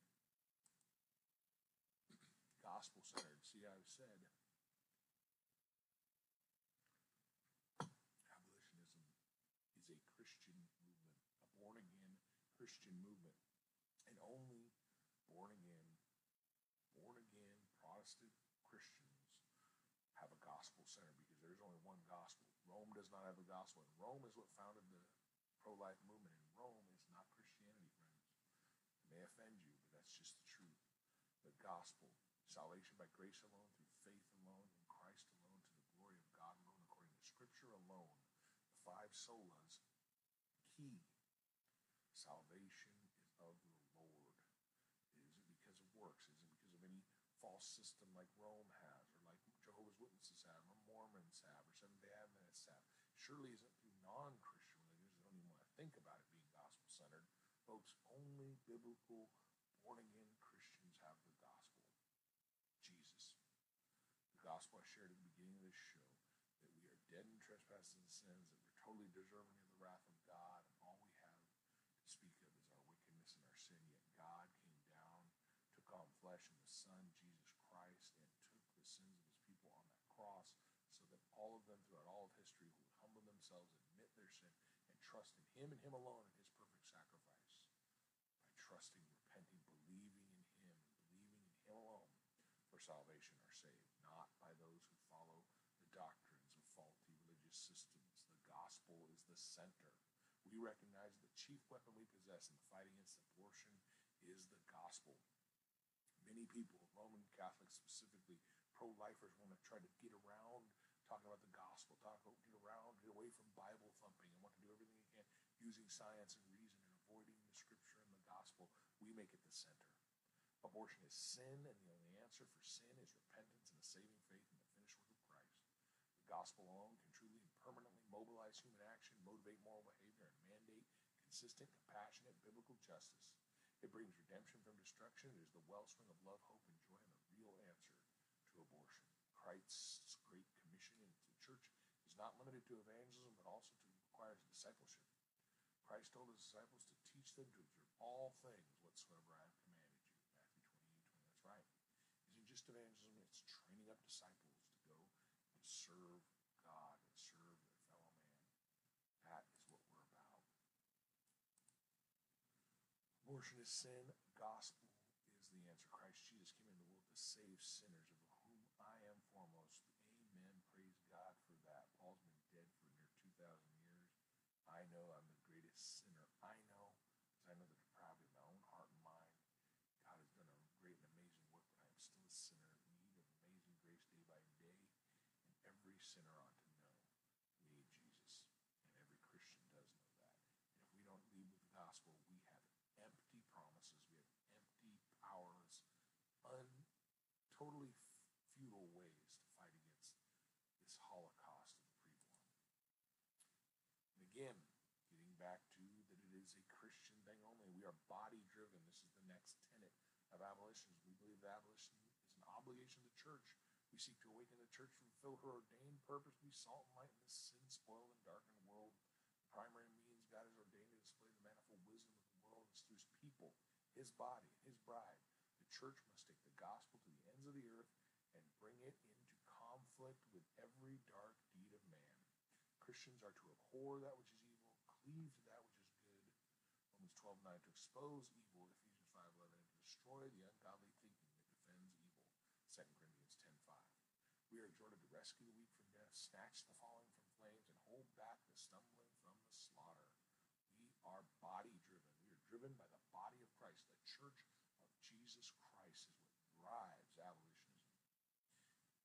Gospel centered. See, I've said abolitionism is a Christian movement, a born again Christian movement. And only born again, born again Protestant Christians have a gospel center because there's only one gospel. Rome does not have a gospel. And Rome is what founded the pro life movement. And Rome is not Christianity, friends. It may offend you, but that's just the truth. The gospel, salvation by grace alone, through faith alone, in Christ alone, to the glory of God alone, according to Scripture alone. The five solas, key. Salvation is of the Lord. It isn't because of works. It isn't because of any false system like Rome has, or like Jehovah's Witnesses have, or Mormons have, or Seventh day Adventists have. Surely isn't through non Christian religions that don't even want to think about it being gospel centered. Folks, only biblical, born again Christians have the gospel. Jesus. The gospel I shared at the beginning of this show that we are dead in trespasses and sins, that we're totally deserving of the wrath of God, and all we have to speak of is our wickedness and our sin. Yet God came down, took on flesh in the Son, Jesus Christ, and took the sins of his people on that cross so that all of them throughout all of history would humble themselves, admit their sin, and trust in him and him alone in his perfect sacrifice. By trusting, repenting, believing in him, believing in him alone for salvation are saved, not by those who follow the doctrines of faulty religious systems. The gospel is the center. We recognize the chief weapon we possess in the fight against abortion is the gospel. Many people, Roman Catholics specifically, pro lifers, want to try to get around talking about the gospel, talk about get around, get away from Bible thumping, and want to do everything they can using science and reason and avoiding the scripture and the gospel. We make it the center. Abortion is sin, and the only answer for sin is repentance and a saving faith in the finished work of Christ. The gospel alone can truly and permanently mobilize human action, motivate moral behavior, and mandate consistent, compassionate, biblical justice. It brings redemption from destruction. It is the wellspring of love, hope, and joy, and the real answer to abortion. Christ's great commission into the church is not limited to evangelism, but also to requires discipleship. Christ told his disciples to teach them to observe all things whatsoever I have commanded you. Matthew 28, 20. That's right. It isn't just evangelism, it's training up disciples to go and serve God and serve their fellow man. That is what we're about. Abortion is sin. Gospel is the answer. Christ Jesus came into the world to save sinners, of whom I am foremost. Amen. Praise God for that. Paul's been dead for near 2,000 years. I know I'm the greatest sinner I know, because I know the depravity of my own heart and mind. God has done a great and amazing work, but I am still a sinner in need of amazing grace day by day. And every sinner ought to know we need Jesus. And every Christian does know that. And if we don't lead with the gospel, we have empty promises. We have empty, powerless, un, totally futile ways to fight against this holocaust of the preborn. And again, getting back to that it is a Christian thing only. We are body driven. This is the next tenet of abolition. We believe that abolition is an obligation of the church. We seek to awaken the church to fulfill her ordained purpose, be salt and light in this sin spoiled and darkened world. The primary means God has ordained to display the manifold wisdom of the world is through his people, his body, his bride. The church must take the gospel to the ends of the earth and bring it into conflict with every dark deed of man. Christians are to abhor that which is evil, cleave to that which is good. Romans 12 9 to expose evil, Ephesians 5 11, and to destroy the ungodly thinking that defends evil, 2 Corinthians 10 5. We are exhorted to rescue the weak from death, snatch the falling from flames, and hold back the stumbling from the slaughter. We are body driven. We are driven by the body of Christ. The church of Jesus Christ is what drives abolitionism.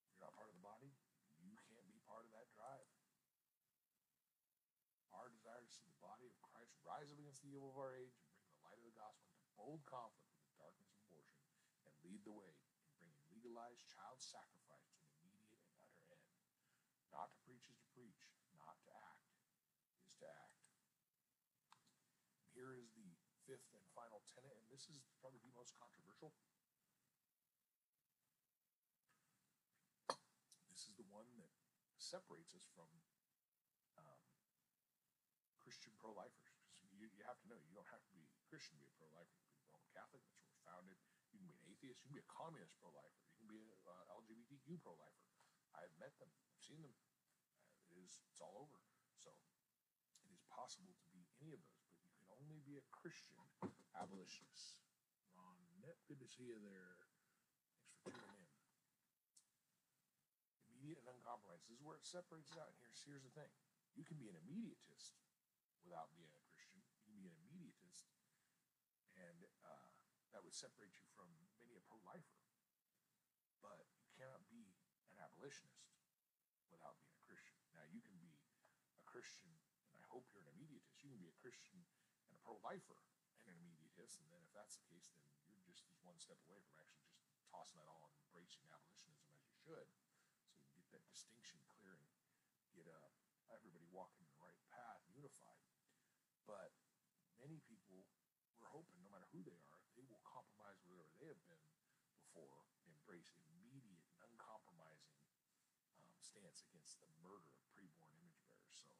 If you're not part of the body, you can't be part of that drive. Our desire to see the body of Christ rise up against the evil of our age and bring the light of the gospel into bold conflict with the darkness of abortion and lead the way in bringing legalized child sacrifice to an immediate and utter end. Not to preach is to preach, not to act is to act. Here is the fifth and final tenet, and this is probably the most controversial. This is the one that separates us from um, Christian pro lifers. You, you have to know you don't have to be Christian to be a pro-lifer. You can be Roman Catholic, that's where we're founded. You can be an atheist. You can be a communist pro-lifer. You can be a uh, LGBTQ pro-lifer. I've met them. I've seen them. Uh, it is. It's all over. So it is possible to be any of those, but you can only be a Christian abolitionist. Ron good to see you there. Thanks for tuning in. Immediate and uncompromised. This is where it separates out. Here's here's the thing: you can be an immediatist without being a Christian. You can be an immediatist, and uh, that would separate you from many a pro-lifer. But you cannot be an abolitionist without being a Christian. Now you can be a Christian, and I hope you're an immediatist. You can be a Christian and a pro-lifer and an immediatist, and then if that's the case, then you're just one step away from actually just tossing that all and embracing abolitionism as you should. So you can get that distinction clear and get uh, everybody walking the right path, unified. But many people, we're hoping, no matter who they are, they will compromise whatever they have been before, embrace immediate and uncompromising um, stance against the murder of preborn image bearers. So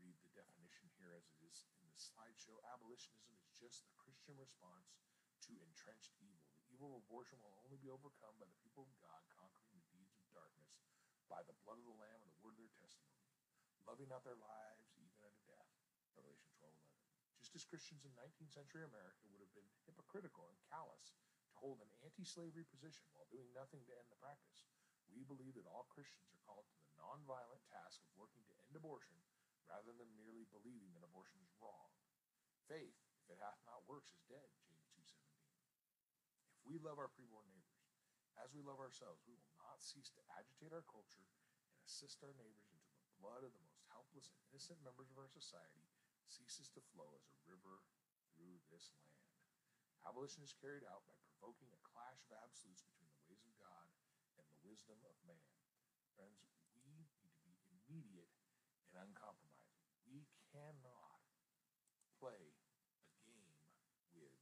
read the definition here as it is in the slideshow. Abolitionism is just the Christian response to entrenched evil. The evil of abortion will only be overcome by the people of God conquering the deeds of darkness by the blood of the Lamb and the word of their testimony, loving not their lives even unto death. Revelation 12 11. Just as Christians in 19th century America would have been hypocritical and callous to hold an anti slavery position while doing nothing to end the practice, we believe that all Christians are called to the nonviolent task of working to end abortion rather than merely believing that abortion is wrong. Faith, if it hath not works, is dead, James 2.17. If we love our preborn neighbors, as we love ourselves, we will not cease to agitate our culture and assist our neighbors until the blood of the most helpless and innocent members of our society ceases to flow as a river through this land. Abolition is carried out by provoking a clash of absolutes between the ways of God and the wisdom of man. Friends, we need to be immediate and uncompromising. We cannot play a game with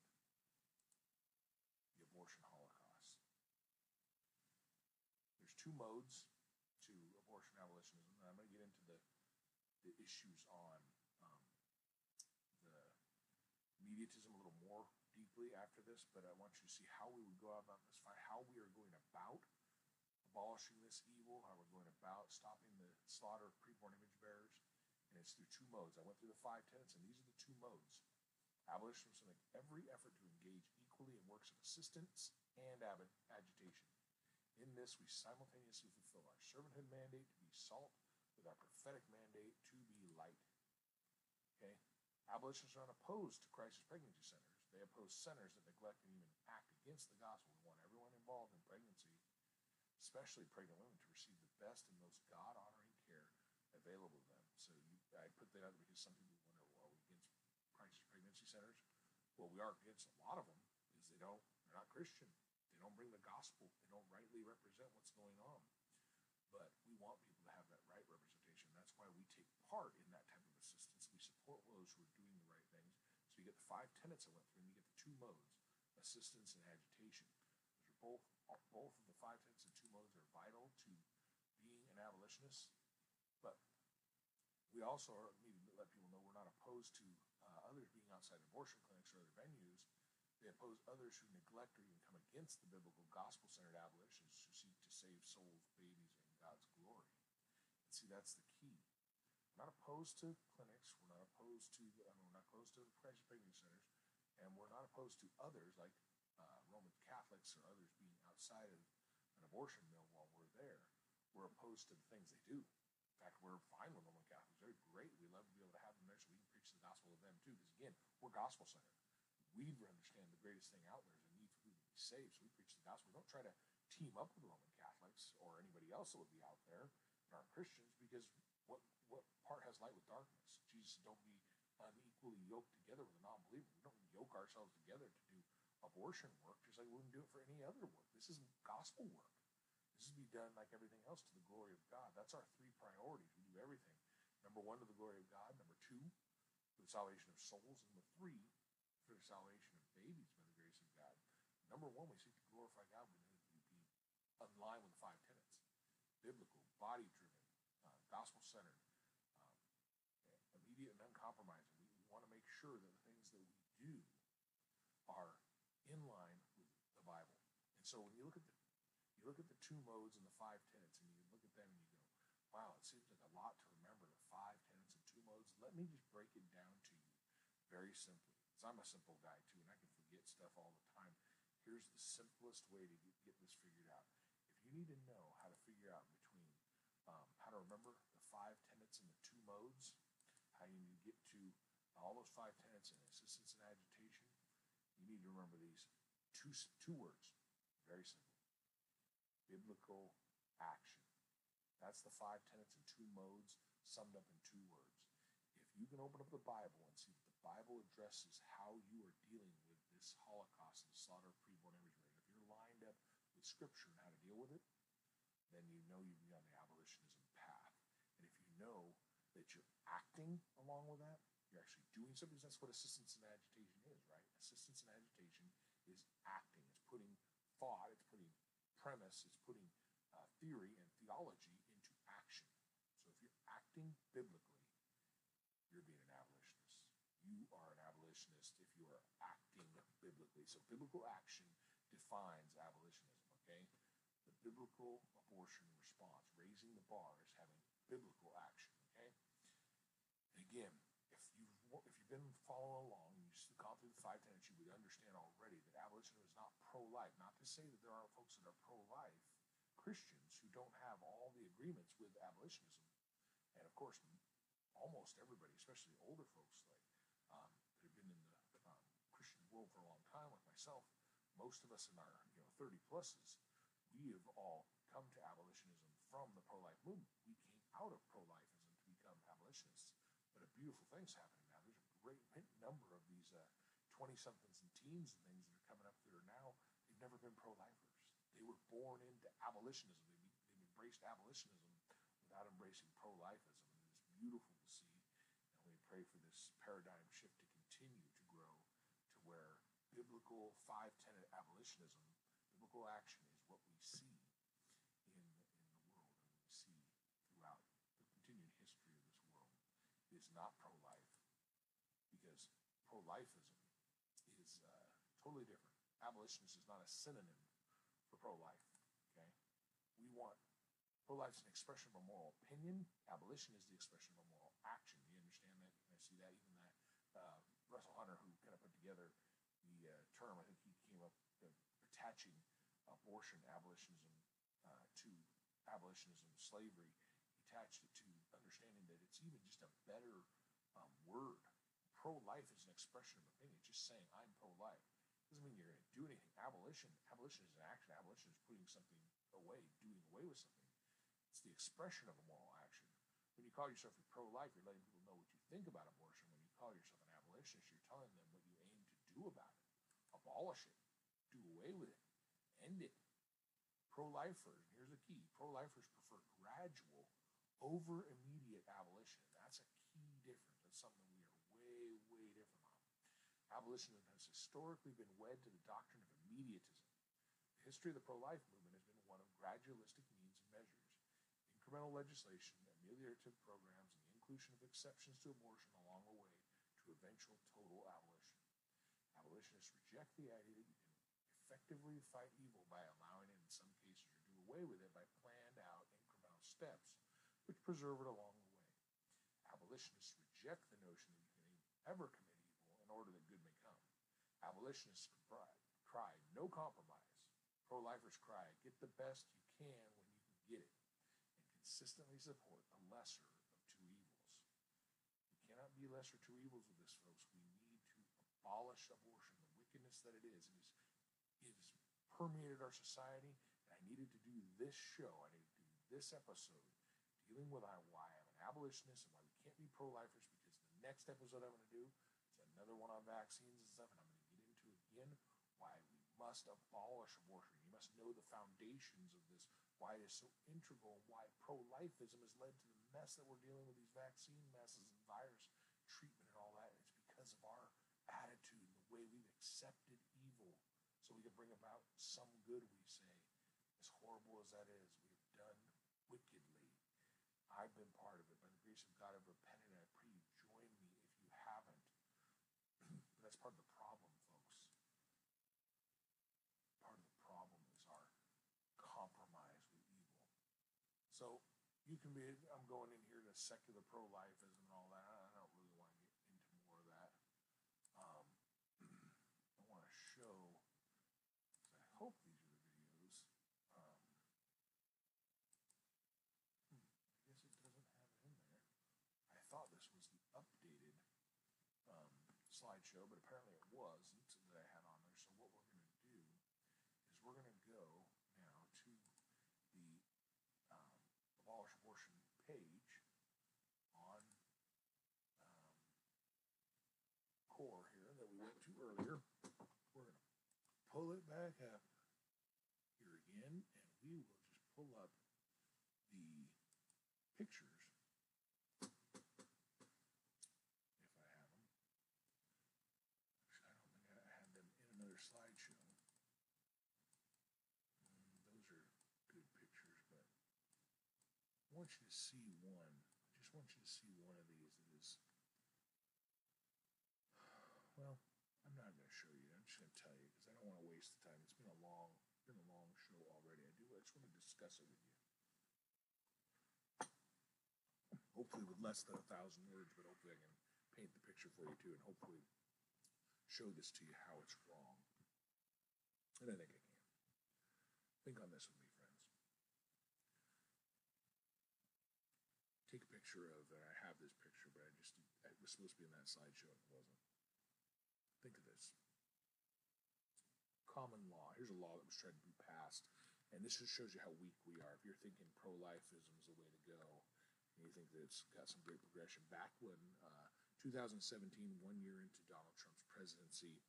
the abortion holocaust. There's two modes to abortion abolitionism, and I'm going to get into the, the issues on um, the immediatism a little more deeply after this, but I want you to see how we would go about this fight, how we are going about abolishing this evil, how we're going about stopping the slaughter of preborn image bearers. And it's through two modes. I went through the five tenets, and these are the two modes. Make every effort to engage equally in works of assistance and agitation. In this, we simultaneously fulfill our servanthood mandate to be salt with our prophetic mandate to be light. Okay? Abolitionists are not opposed to crisis pregnancy centers. They oppose centers that neglect and even act against the gospel. We want everyone involved in pregnancy, especially pregnant women, to receive the best and most God honoring care available to them. So you, I put that out because some people wonder, well, are we against crisis pregnancy centers? Well, we are against a lot of them because they don't, they're not Christian. Don't bring the gospel. They don't rightly represent what's going on. But we want people to have that right representation. That's why we take part in that type of assistance. We support those who are doing the right things. So you get the five tenets I went through, and you get the two modes, assistance and agitation. Those are both both of the five tenets and two modes are vital to being an abolitionist. but we also are, need to let people know we're not opposed to uh, others being outside abortion clinics or other venues. They oppose others who neglect or even come against the biblical gospel centered abolitionists who seek to save souls, babies, and God's glory. And see, that's the key. We're not opposed to clinics. We're not opposed to. I mean, we're not opposed to crisis pregnancy centers, and we're not opposed to others like uh, Roman Catholics or others being outside of an abortion mill while we're there. We're opposed to the things they do. In fact, we're fine with Roman Catholics. They're great. We love to be able to have them there so we can preach the gospel to them too. Because again, we're gospel centered. We need to understand the greatest thing out there is a need for people to be saved. So we preach the gospel. We don't try to team up with Roman Catholics or anybody else that would be out there and aren't Christians because what what part has light with darkness? Jesus don't be unequally yoked together with a non-believer. We don't yoke ourselves together to do abortion work just like we wouldn't do it for any other work. This is gospel work. This is to be done like everything else to the glory of God. That's our three priorities. We do everything. Number one, to the glory of God. Number two, for the salvation of souls. And number three, for the salvation of babies by the grace of God. Number one, we seek to glorify God. We need to be in line with the five tenets biblical, body driven, uh, gospel centered, um, immediate and uncompromising. We, we want to make sure that the things that we do are in line with the Bible. And so when you look at the you look at the two modes and the five tenets, and you look at them and you go, wow, it seems like a lot to remember the five tenets and two modes. Let me just break it down to you very simply. Because I'm a simple guy too, and I can forget stuff all the time. Here's the simplest way to get, this figured out. If you need to know how to figure out between um, how to remember the five tenets and the two modes, how you need to get to all those five tenets in assistance and agitation, you need to remember these two two words. Very simple biblical action. That's the five tenets and two modes summed up in two words. You can open up the Bible and see that the Bible addresses how you are dealing with this Holocaust and slaughter of preborn imagery, if you're lined up with Scripture and how to deal with it, then you know you've been on the abolitionism path. And if you know that you're acting along with that, you're actually doing something. That's what assistance and agitation is, right? Assistance and agitation is acting. It's putting thought. It's putting premise, it's putting uh, theory and theology into action. So if you're acting biblically, you're being an abolitionist. You are an abolitionist if you are acting biblically. So biblical action defines abolitionism, okay? The biblical abortion response, raising the bar, is having biblical action, okay? And again, if you've, if you've been following along, you've gone through the five tenets, you would understand already that abolitionism is not pro-life. Not to say that there aren't folks that are pro-life Christians who don't have all the agreements with abolitionism, and of course, almost everybody, especially older folks like um, that have been in the um, Christian world for a long time, myself. Most of us in our you know 30 pluses, we have all come to abolitionism from the pro-life movement. We came out of pro-lifism to become abolitionists. But a beautiful thing's happening now. There's a great number of these uh, 20 somethings and teens and things that are coming up that are now, they've never been pro lifers. They were born into abolitionism. They, they've embraced abolitionism without embracing pro lifism. And it's beautiful to see. And we pray for this paradigm shift to continue to grow to where biblical five tenet abolitionism, biblical action is what we see in, in the world and we see throughout the continued history of this world. It is not pro life because pro lifism is uh, totally different. Abolitionist is not a synonym for pro life. Okay? We want pro life is an expression of a moral opinion, abolition is the expression of a moral action. Do you understand that? I see that even that uh, Russell Hunter, who kind of put together the uh, term, I think he came up uh, attaching abortion, abolitionism uh, to abolitionism, slavery. He attached it to understanding that it's even just a better um, word. Pro life is an expression of opinion. Just saying I'm pro life doesn't mean you're going to do anything. Abolition, abolition is an action. Abolition is putting something away, doing away with something. It's the expression of a moral action. When you call yourself a pro life, you're letting people know what you think about abortion. When you call yourself an abolitionist, you're telling them what you aim to do about it abolish it, do away with it, end it. Pro lifers, here's the key pro lifers prefer gradual over immediate abolition. That's a key difference. That's something we are way, way different on. Abolitionism has historically been wed to the doctrine of immediatism. The history of the pro life movement has been one of gradualistic means and measures, incremental legislation, ameliorative programs, and the inclusion of exceptions to abortion along the way to eventual total abolition. Abolitionists reject the idea that you effectively fight evil by allowing it in some cases or do away with it by planned out incremental steps which preserve it along the way. Abolitionists reject the notion that you can ever commit evil in order that good may come. Abolitionists cry, cry no compromise. Pro lifers cry, get the best you can when you can get it, and consistently support the lesser of two evils. We cannot be lesser two evils with this, folks. We need to abolish abortion, the wickedness that it is. It is it has permeated our society, and I needed to do this show. I needed to do this episode dealing with why I'm an abolitionist and why we can't be pro-lifers because the next episode I'm going to do is another one on vaccines and stuff, and I'm going to get into again why we must abolish abortion. You must know the foundations of this, why it is so integral, and why pro-lifism has led to the mess that we're dealing with these vaccine messes and virus treatment and all that. It's because of our attitude and the way we've accepted evil so we can bring about some good, we say. As horrible as that is, we have done wickedly. I've been part of it. By the grace of God, I've repented, and I pray you join me if you haven't. but that's part of the problem, folks. Part of the problem is our compromise with evil. So you can be, I'm going in here to secular pro life and all that. I don't really want to get into more of that. Um, I want to show, 'cause I hope these are the videos. Um, hmm, I guess it doesn't have it in there. I thought this was the updated um, slideshow, but apparently it wasn't that I had on there. So what we're going to do is we're going to go now to the um, abolish abortion page on um, core here that we went to earlier. We're going to pull it back up here again, and we will just pull up the pictures if I have them. Actually, I don't think I had them in another slideshow. Mm, those are good pictures, but I want you to see one. I just want you to see one of these that is. Well, I'm not going to show you. I'm just going to tell you because I don't want to waste the time. It's been a long, been a long show already. I do. I just want to discuss it with you. Hopefully, with less than a thousand words, but hopefully, I can paint the picture for you too, and hopefully, show this to you how it's wrong. And I think I can. Think on this with me, friends. Take a picture of, and I have this picture, but I just, it was supposed to be in that slideshow it wasn't. Think of this. Common law. Here's a law that was tried to be passed, and this just shows you how weak we are. If you're thinking pro-lifism is the way to go, and you think that it's got some great progression, back when uh, 2017, one year into Donald Trump's presidency,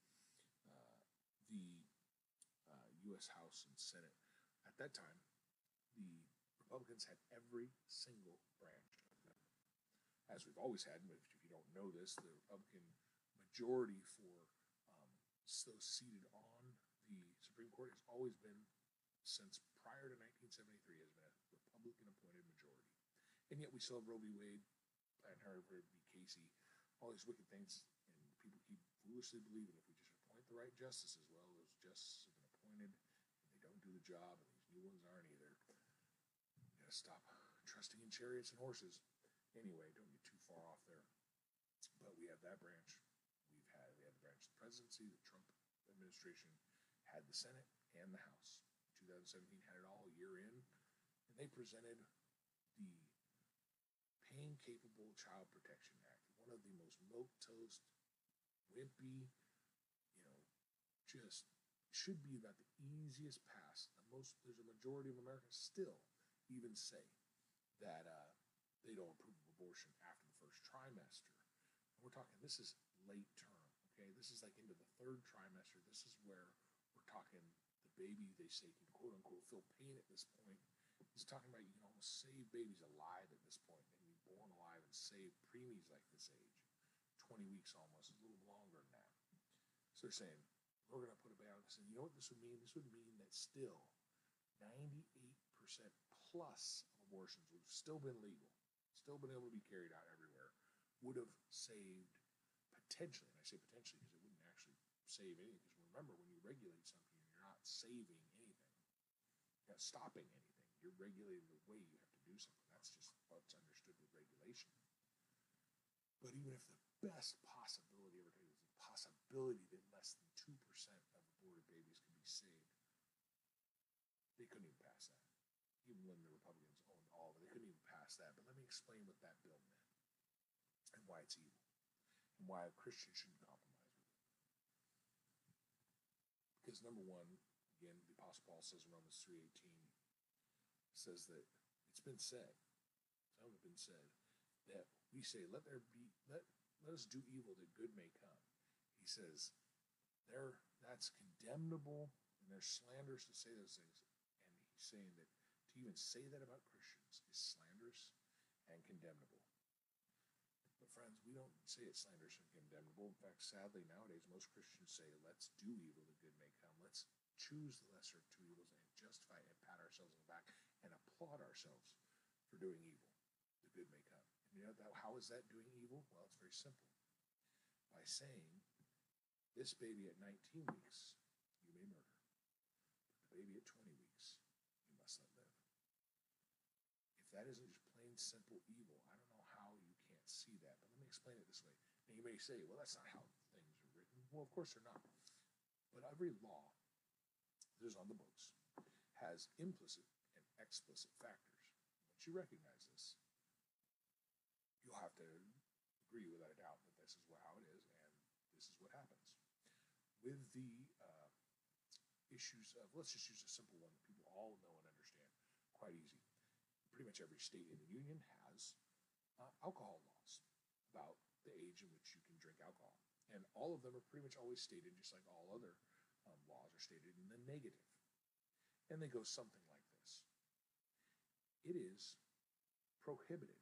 uh, the uh, U.S. House and Senate at that time, the Republicans had every single branch as we've always had. But if you don't know this, the Republican majority for um, those seated on the Supreme Court has always been, since prior to 1973, has been a Republican-appointed majority. And yet we still have Roe v. Wade, Planned Parenthood v. Casey, all these wicked things, and people keep foolishly believing if we just appoint the right justices, well, those justices have been appointed, and they don't do the job, and these new ones aren't either. You gotta stop trusting in chariots and horses. Anyway, don't far off there. But we have that branch. We've had we had the branch of the presidency, the Trump administration had the Senate and the House. 2017 had it all year in, and they presented the Pain Capable Child Protection Act, one of the most milk toast, wimpy, you know, just should be about the easiest pass. The most there's a majority of Americans still even say that uh, they don't approve of abortion trimester. And we're talking this is late term, okay? This is like into the third trimester. This is where we're talking the baby they say can quote unquote feel pain at this point. He's talking about you can almost save babies alive at this point. They can be born alive and save preemies like this age. 20 weeks almost, a little longer than that. So they're saying, we're going to put a ban on this. And you know what this would mean? This would mean that still 98% plus of abortions would have still been legal, still been able to be carried out everywhere, would have saved potentially, and I say potentially because it wouldn't actually save anything. Because remember, when you regulate something, you're not saving anything, you're not stopping anything. You're regulating the way you have to do something. That's just what's understood with regulation. But even if the best possibility ever taken is the possibility that less than two percent of aborted babies could be saved, they couldn't even pass that. Even when the Republicans owned all of it, they couldn't even pass that. But let me explain what that bill meant and why it's evil and why a Christian shouldn't compromise with it. Because number one, again, the Apostle Paul says in Romans three eighteen says that it's been said, some have been said, that we say, let there be let let us do evil that good may come. He says, there that's condemnable and there's slanders to say those things. And he's saying that to even say that about Christians is slanderous and condemnable. Friends, we don't say it's slanderous and condemnable. In fact, sadly nowadays most Christians say, let's do evil that good may come. Let's choose the lesser of two evils and justify and pat ourselves on the back and applaud ourselves for doing evil the good may come. And you know that, how is that doing evil? Well, it's very simple. By saying, this baby at 19 weeks, you may murder. But the baby at 20 weeks, you must let live. If that isn't just plain simple evil, I don't know how you can't see that. But let me explain it this way. Now you may say, well, that's not how things are written. Well, of course they're not. But every law that is on the books has implicit and explicit factors. Once you recognize this, you'll have to agree without a doubt that this is how it is and this is what happens. With the uh, issues of, let's just use a simple one that people all know and understand quite easy. Pretty much every state in the union has uh, alcohol laws about the age in which you can drink alcohol. And all of them are pretty much always stated, just like all other um, laws are stated, in the negative. And they go something like this It is prohibited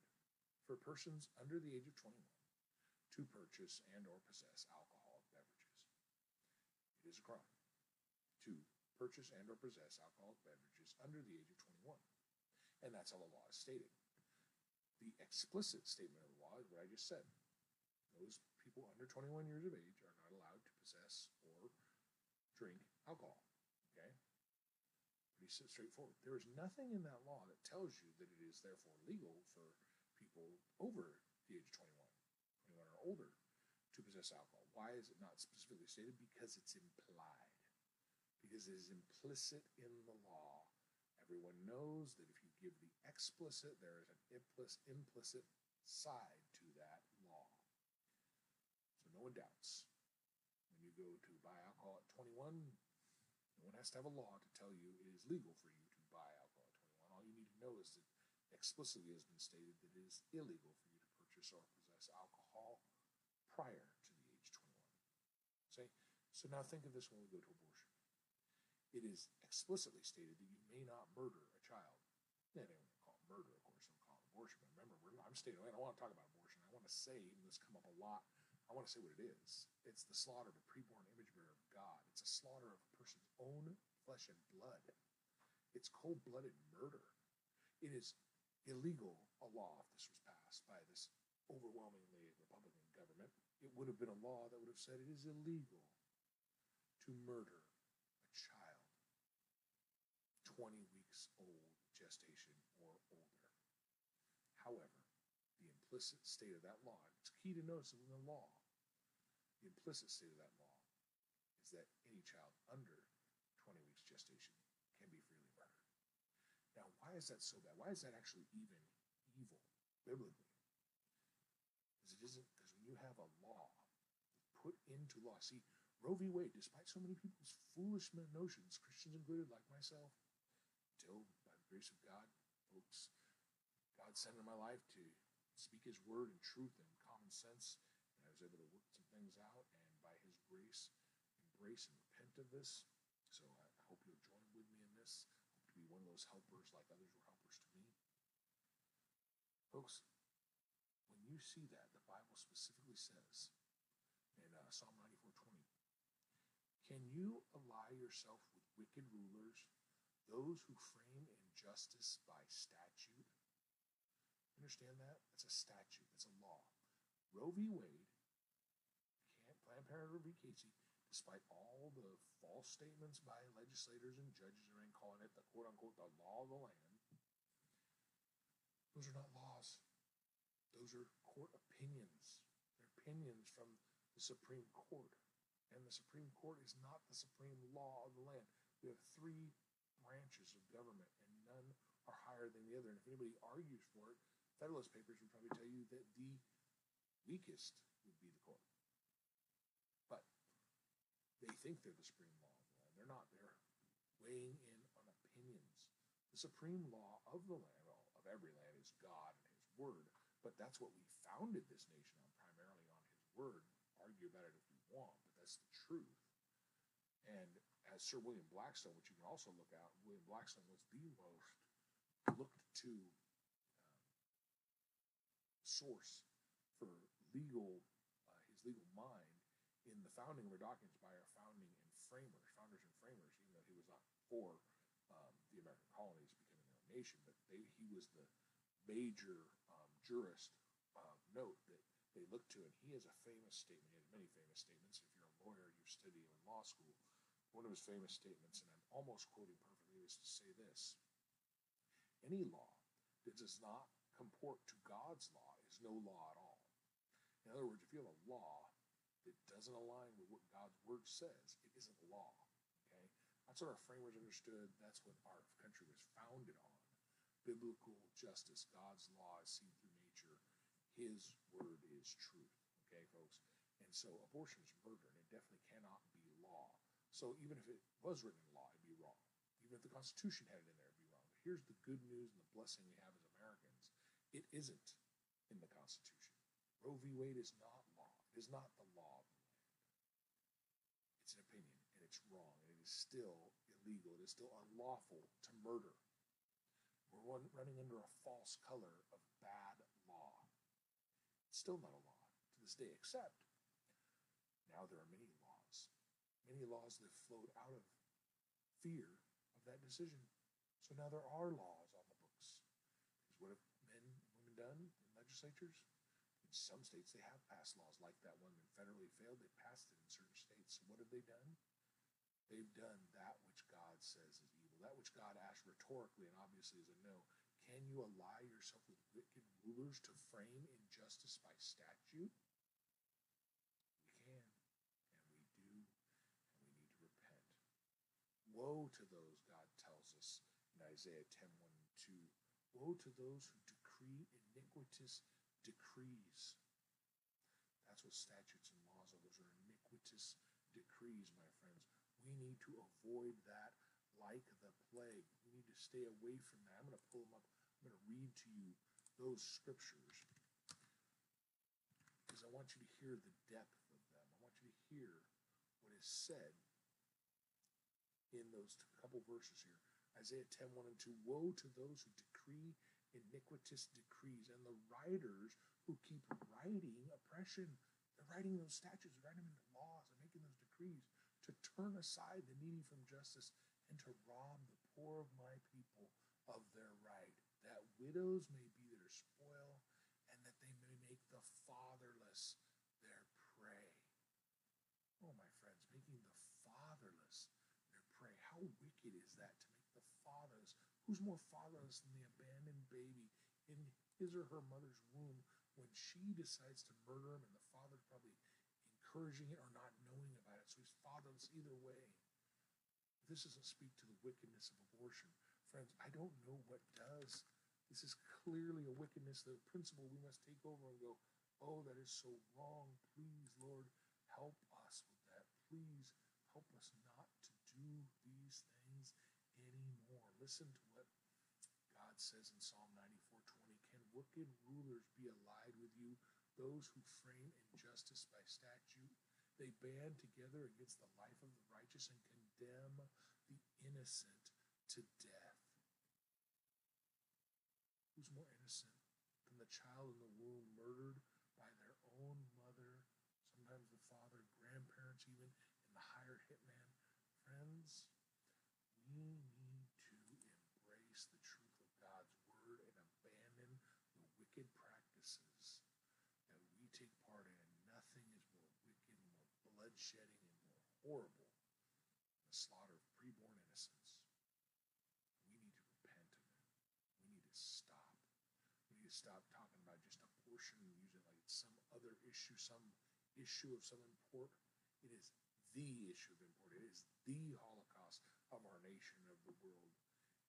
for persons under the age of 21 to purchase and or possess alcoholic beverages. It is a crime to purchase and or possess alcoholic beverages under the age of 21. And that's how the law is stated. The explicit statement of the law is what I just said. Those people under 21 years of age are not allowed to possess or drink alcohol. Okay? Pretty straightforward. There is nothing in that law that tells you that it is therefore legal for people over the age of 21, 21 or older, to possess alcohol. Why is it not specifically stated? Because it's implied. Because it is implicit in the law. Everyone knows that if you give the explicit, there is an implicit side to that law. So no one doubts. When you go to buy alcohol at 21, no one has to have a law to tell you it is legal for you to buy alcohol at 21. All you need to know is that explicitly has been stated that it is illegal for you to purchase or possess alcohol prior to the age 21. See? So now think of this when we go to abortion. It is explicitly stated that you may not murder a child. They don't call it murder, of course, they'll call it abortion. But remember, I'm stating, I don't want to talk about abortion. I want to say, and this come up a lot, I want to say what it is. It's the slaughter of a preborn image bearer of God. It's a slaughter of a person's own flesh and blood. It's cold blooded murder. It is illegal a law if this was passed by this overwhelmingly Republican government. It would have been a law that would have said it is illegal to murder a child 20 weeks old gestation or older. However, the implicit state of that law, it's key to notice in the law, the implicit state of that law is that any child under 20 weeks gestation can be freely murdered. Now, why is that so bad? Why is that actually even evil biblically? Because it isn't, because when you have a law put into law, see, Roe v. Wade, despite so many people's foolish notions, Christians included, like myself, until by the grace of God, folks, God sent in my life to speak His word in truth and common sense, and I was able to work some things out, and by His grace, embrace and repent of this. So I hope you'll join with me in this. Hope to be one of those helpers like others were helpers to me. Folks, when you see that, the Bible specifically says in uh, Psalm 94:20, can you ally yourself with wicked rulers, those who frame injustice by statute? understand that? That's a statute. That's a law. Roe v. Wade, Planned Parenthood v. Casey, despite all the false statements by legislators and judges around calling it the quote unquote the law of the land, those are not laws. Those are court opinions. They're opinions from the Supreme Court. And the Supreme Court is not the supreme law of the land. We have three branches of government, and none are higher than the other. And if anybody argues for it, Federalist Papers would probably tell you that the weakest would be the court. But they think they're the supreme law of the land. They're not. They're weighing in on opinions. The supreme law of the land, well, of every land, is God and His Word. But that's what we founded this nation on, primarily on His Word. Argue about it if you want, but that's the truth. And Sir William Blackstone, which you can also look at, William Blackstone was the most looked to um, source for legal, uh, his legal mind in the founding of our documents by our founding and framers, founders and framers, even though he was not for um, the American colonies becoming their own nation, but they, he was the major um, jurist uh, note that they look to, and he has a famous statement. He has many famous statements. If you're a lawyer, you study in law school. One of his famous statements, and I'm almost quoting perfectly, is to say this: Any law that does not comport to God's law is no law at all. In other words, if you have a law that doesn't align with what God's word says, it isn't law. Okay, that's what our framers understood. That's what our country was founded on biblical justice. God's law is seen through nature. His word is truth. Okay, folks? And so abortion is murder, and it definitely cannot be. So even if it was written in law, it'd be wrong. Even if the Constitution had it in there, it'd be wrong. But here's the good news and the blessing we have as Americans it isn't in the Constitution. Roe v. Wade is not law, it is not the law of the land. It's an opinion, and it's wrong, and it is still illegal. It is still unlawful to murder. We're run, running under a false color of bad law. It's still not a law to this day, except now there are many. Many laws that flowed out of fear of that decision. So now there are laws on the books. Because what have men and women done in legislatures? In some states, they have passed laws like that one that federally failed. They passed it in certain states. So what have they done? They've done that which God says is evil, that which God asked rhetorically and obviously is a no. Can you ally yourself with wicked rulers to frame injustice by statute? We can, and we do, and we need to repent. Woe to those, God tells us in Isaiah 10 1 and 2. Woe to those who decree iniquitous decrees. That's what statutes and laws are. Those are iniquitous decrees, my friends. We need to avoid that like the plague. We need to stay away from that. I'm going to pull them up. I'm going to read to you those scriptures because I want you to hear the depth of them. I want you to hear what is said in those couple verses here. Isaiah 10 1 and 2 Woe to those who decree iniquitous decrees and the writers who keep writing oppression. They're writing those statutes, writing them into laws, and making those decrees to turn aside the needy from justice and to rob the poor of my people of their right, that widows may be their spoil, and that they may make the fatherless their prey. Oh, my friends, making the fatherless their prey. How wicked is that to make the fatherless? Who's more fatherless than the abandoned baby in his or her mother's womb when she decides to murder him and the father's probably encouraging it or not knowing about it? So he's fatherless either way. This doesn't speak to the wickedness of abortion. Friends, I don't know what does. This is clearly a wickedness, the principle we must take over and go, oh, that is so wrong. Please, Lord, help us with that. Please help us not to do these things. Listen to what God says in Psalm 94:20. Can wicked rulers be allied with you, those who frame injustice by statute? They band together against the life of the righteous and condemn the innocent to death. Who's more innocent than the child in the womb murdered by their own mother, sometimes the father, grandparents, even, and the hired hitman? Friends, we need to embrace the truth of God's word and abandon the wicked bloodshedding and more horrible than the slaughter of preborn innocents. We need to repent of it. We need to stop. We need to stop talking about just abortion and use it like it's some other issue, some issue of some import. It is the issue of import. It is the Holocaust of our nation, of the world.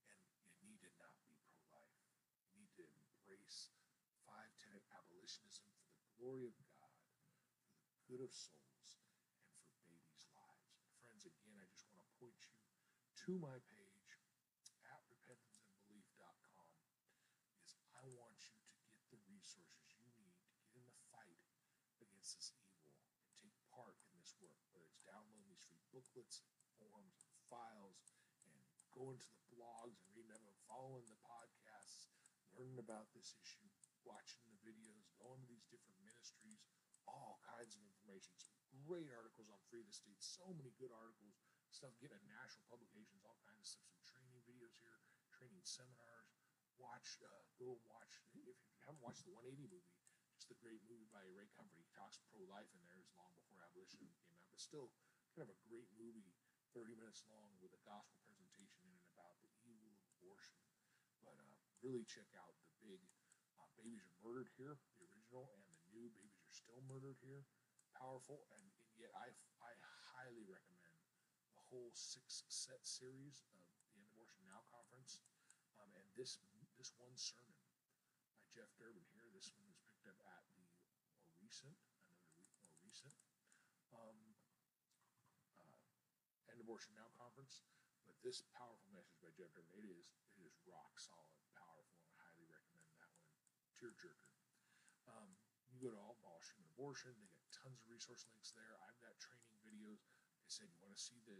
And you need to not be pro life. You need to embrace five tenet abolitionism for the glory of God, for the good of souls, and for babies' lives. And friends, again, I just want to point you to my page at repentanceandbelief.com because I want you to get the resources you need to get in the fight against this evil and take part in this work, whether it's downloading these free booklets, forms, and files, and going to the blogs and reading them, following the podcasts, learning about this issue, watching the videos, going to these different ministries, all kinds of information. Some great articles on Free the State, so many good articles, stuff getting in national publications, all kinds of stuff, some training videos here, training seminars. Watch, uh, go and watch, if you haven't watched the 180 movie, just a great movie by Ray Comfort. He talks pro life in there, it's long before abolition came out, but still kind of a great movie, 30 minutes long with a gospel presentation in it about the evil of abortion. But uh, really check out the big uh, Babies Are Murdered Here, the original, and the new Babies Are Still Murdered Here. Powerful, and, and yet I, I highly recommend whole six set series of the End Abortion Now conference. Um, and this this one sermon by Jeff Durbin here, this one was picked up at the more recent, another more recent um, uh, End Abortion Now conference. But this powerful message by Jeff Durbin, it is it is rock solid, powerful, and I highly recommend that one. Tearjerker. Um, you go to All Abolishing Abortion, they got tons of resource links there. I've got training videos. They said, you want to see the,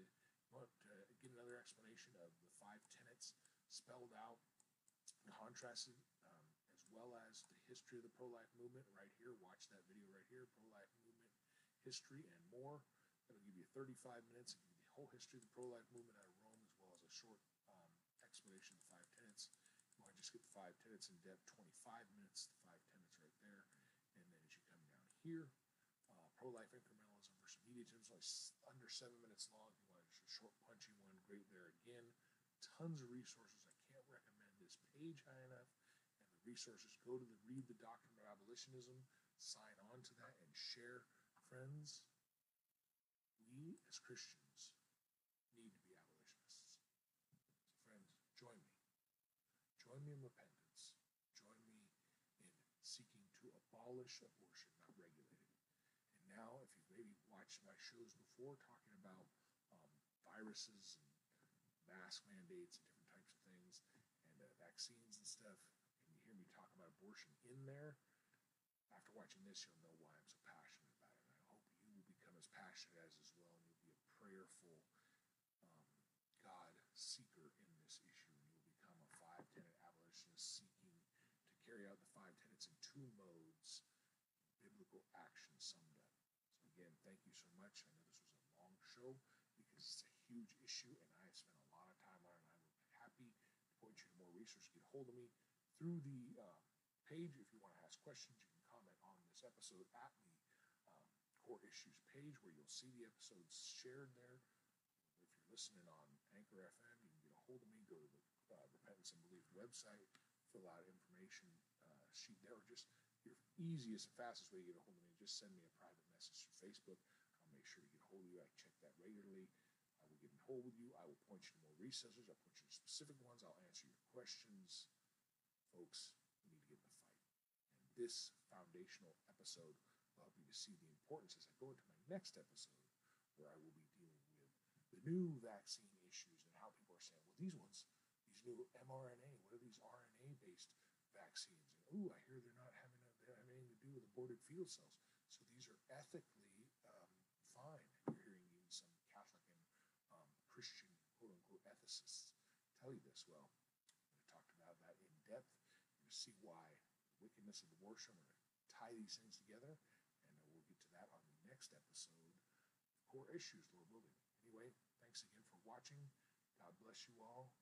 want to get another explanation of the five tenets spelled out, contrasted, um, as well as the history of the pro life movement right here. Watch that video right here pro life movement history and more. That'll give you 35 minutes. Give you the whole history of the pro life movement out of Rome, as well as a short um, explanation of the five tenets. You want to just get the five tenets in depth, 25 minutes, the five tenets right there. And then as you come down here, uh, pro life incrementalism versus immediatism, like under seven minutes long. Short, punchy one, great there again. Tons of resources. I can't recommend this page high enough. And the resources go to the Read the Doctrine of Abolitionism, sign on to that, and share. Friends, we as Christians need to be abolitionists. So, friends, join me. Join me in repentance. Join me in seeking to abolish abortion, not regulate it. And now, if you've maybe watched my shows before viruses and mask mandates and different types of things and uh, vaccines and stuff, and you hear me talk about abortion in there, after watching this, you'll know why I'm so passionate about it. And I hope you will become as passionate as as well, and you'll be a prayerful um, God seeker in this issue, and you'll become a five tenet abolitionist seeking to carry out the five tenets in two modes, biblical action summed up. So again, thank you so much. I know this was a long show because huge issue, and I have spent a lot of time on it. And I would be happy to point you to more resources. Get a hold of me through the uh, page if you want to ask questions. You can comment on this episode at the um, core issues page where you'll see the episodes shared there. If you're listening on Anchor FM, you can get a hold of me. Go to the uh, Repentance and Belief website, fill out information uh, sheet there, or just your easiest and fastest way to get a hold of me. Just send me a private message through Facebook. I'll make sure to get a hold of you. I check that regularly. Hold with you. I will point you to more resources. I'll point you to specific ones. I'll answer your questions. Folks, we need to get in the fight. And this foundational episode will help you to see the importance as I go into my next episode, where I will be dealing with the new vaccine issues and how people are saying, well, these ones, these new mRNA, what are these RNA based vaccines? And ooh, I hear they're not having, a, they don't have anything to do with aborted fetal cells. So these are ethically um, fine. You're hearing even some Catholic and um, Christian quote ethicists tell you this. Well, I'm going to talk about that in depth. You're going to see why wickedness of abortion. We're going to tie these things together, and we'll get to that on the next episode. The Core issues, Lord willing. Anyway, thanks again for watching. God bless you all.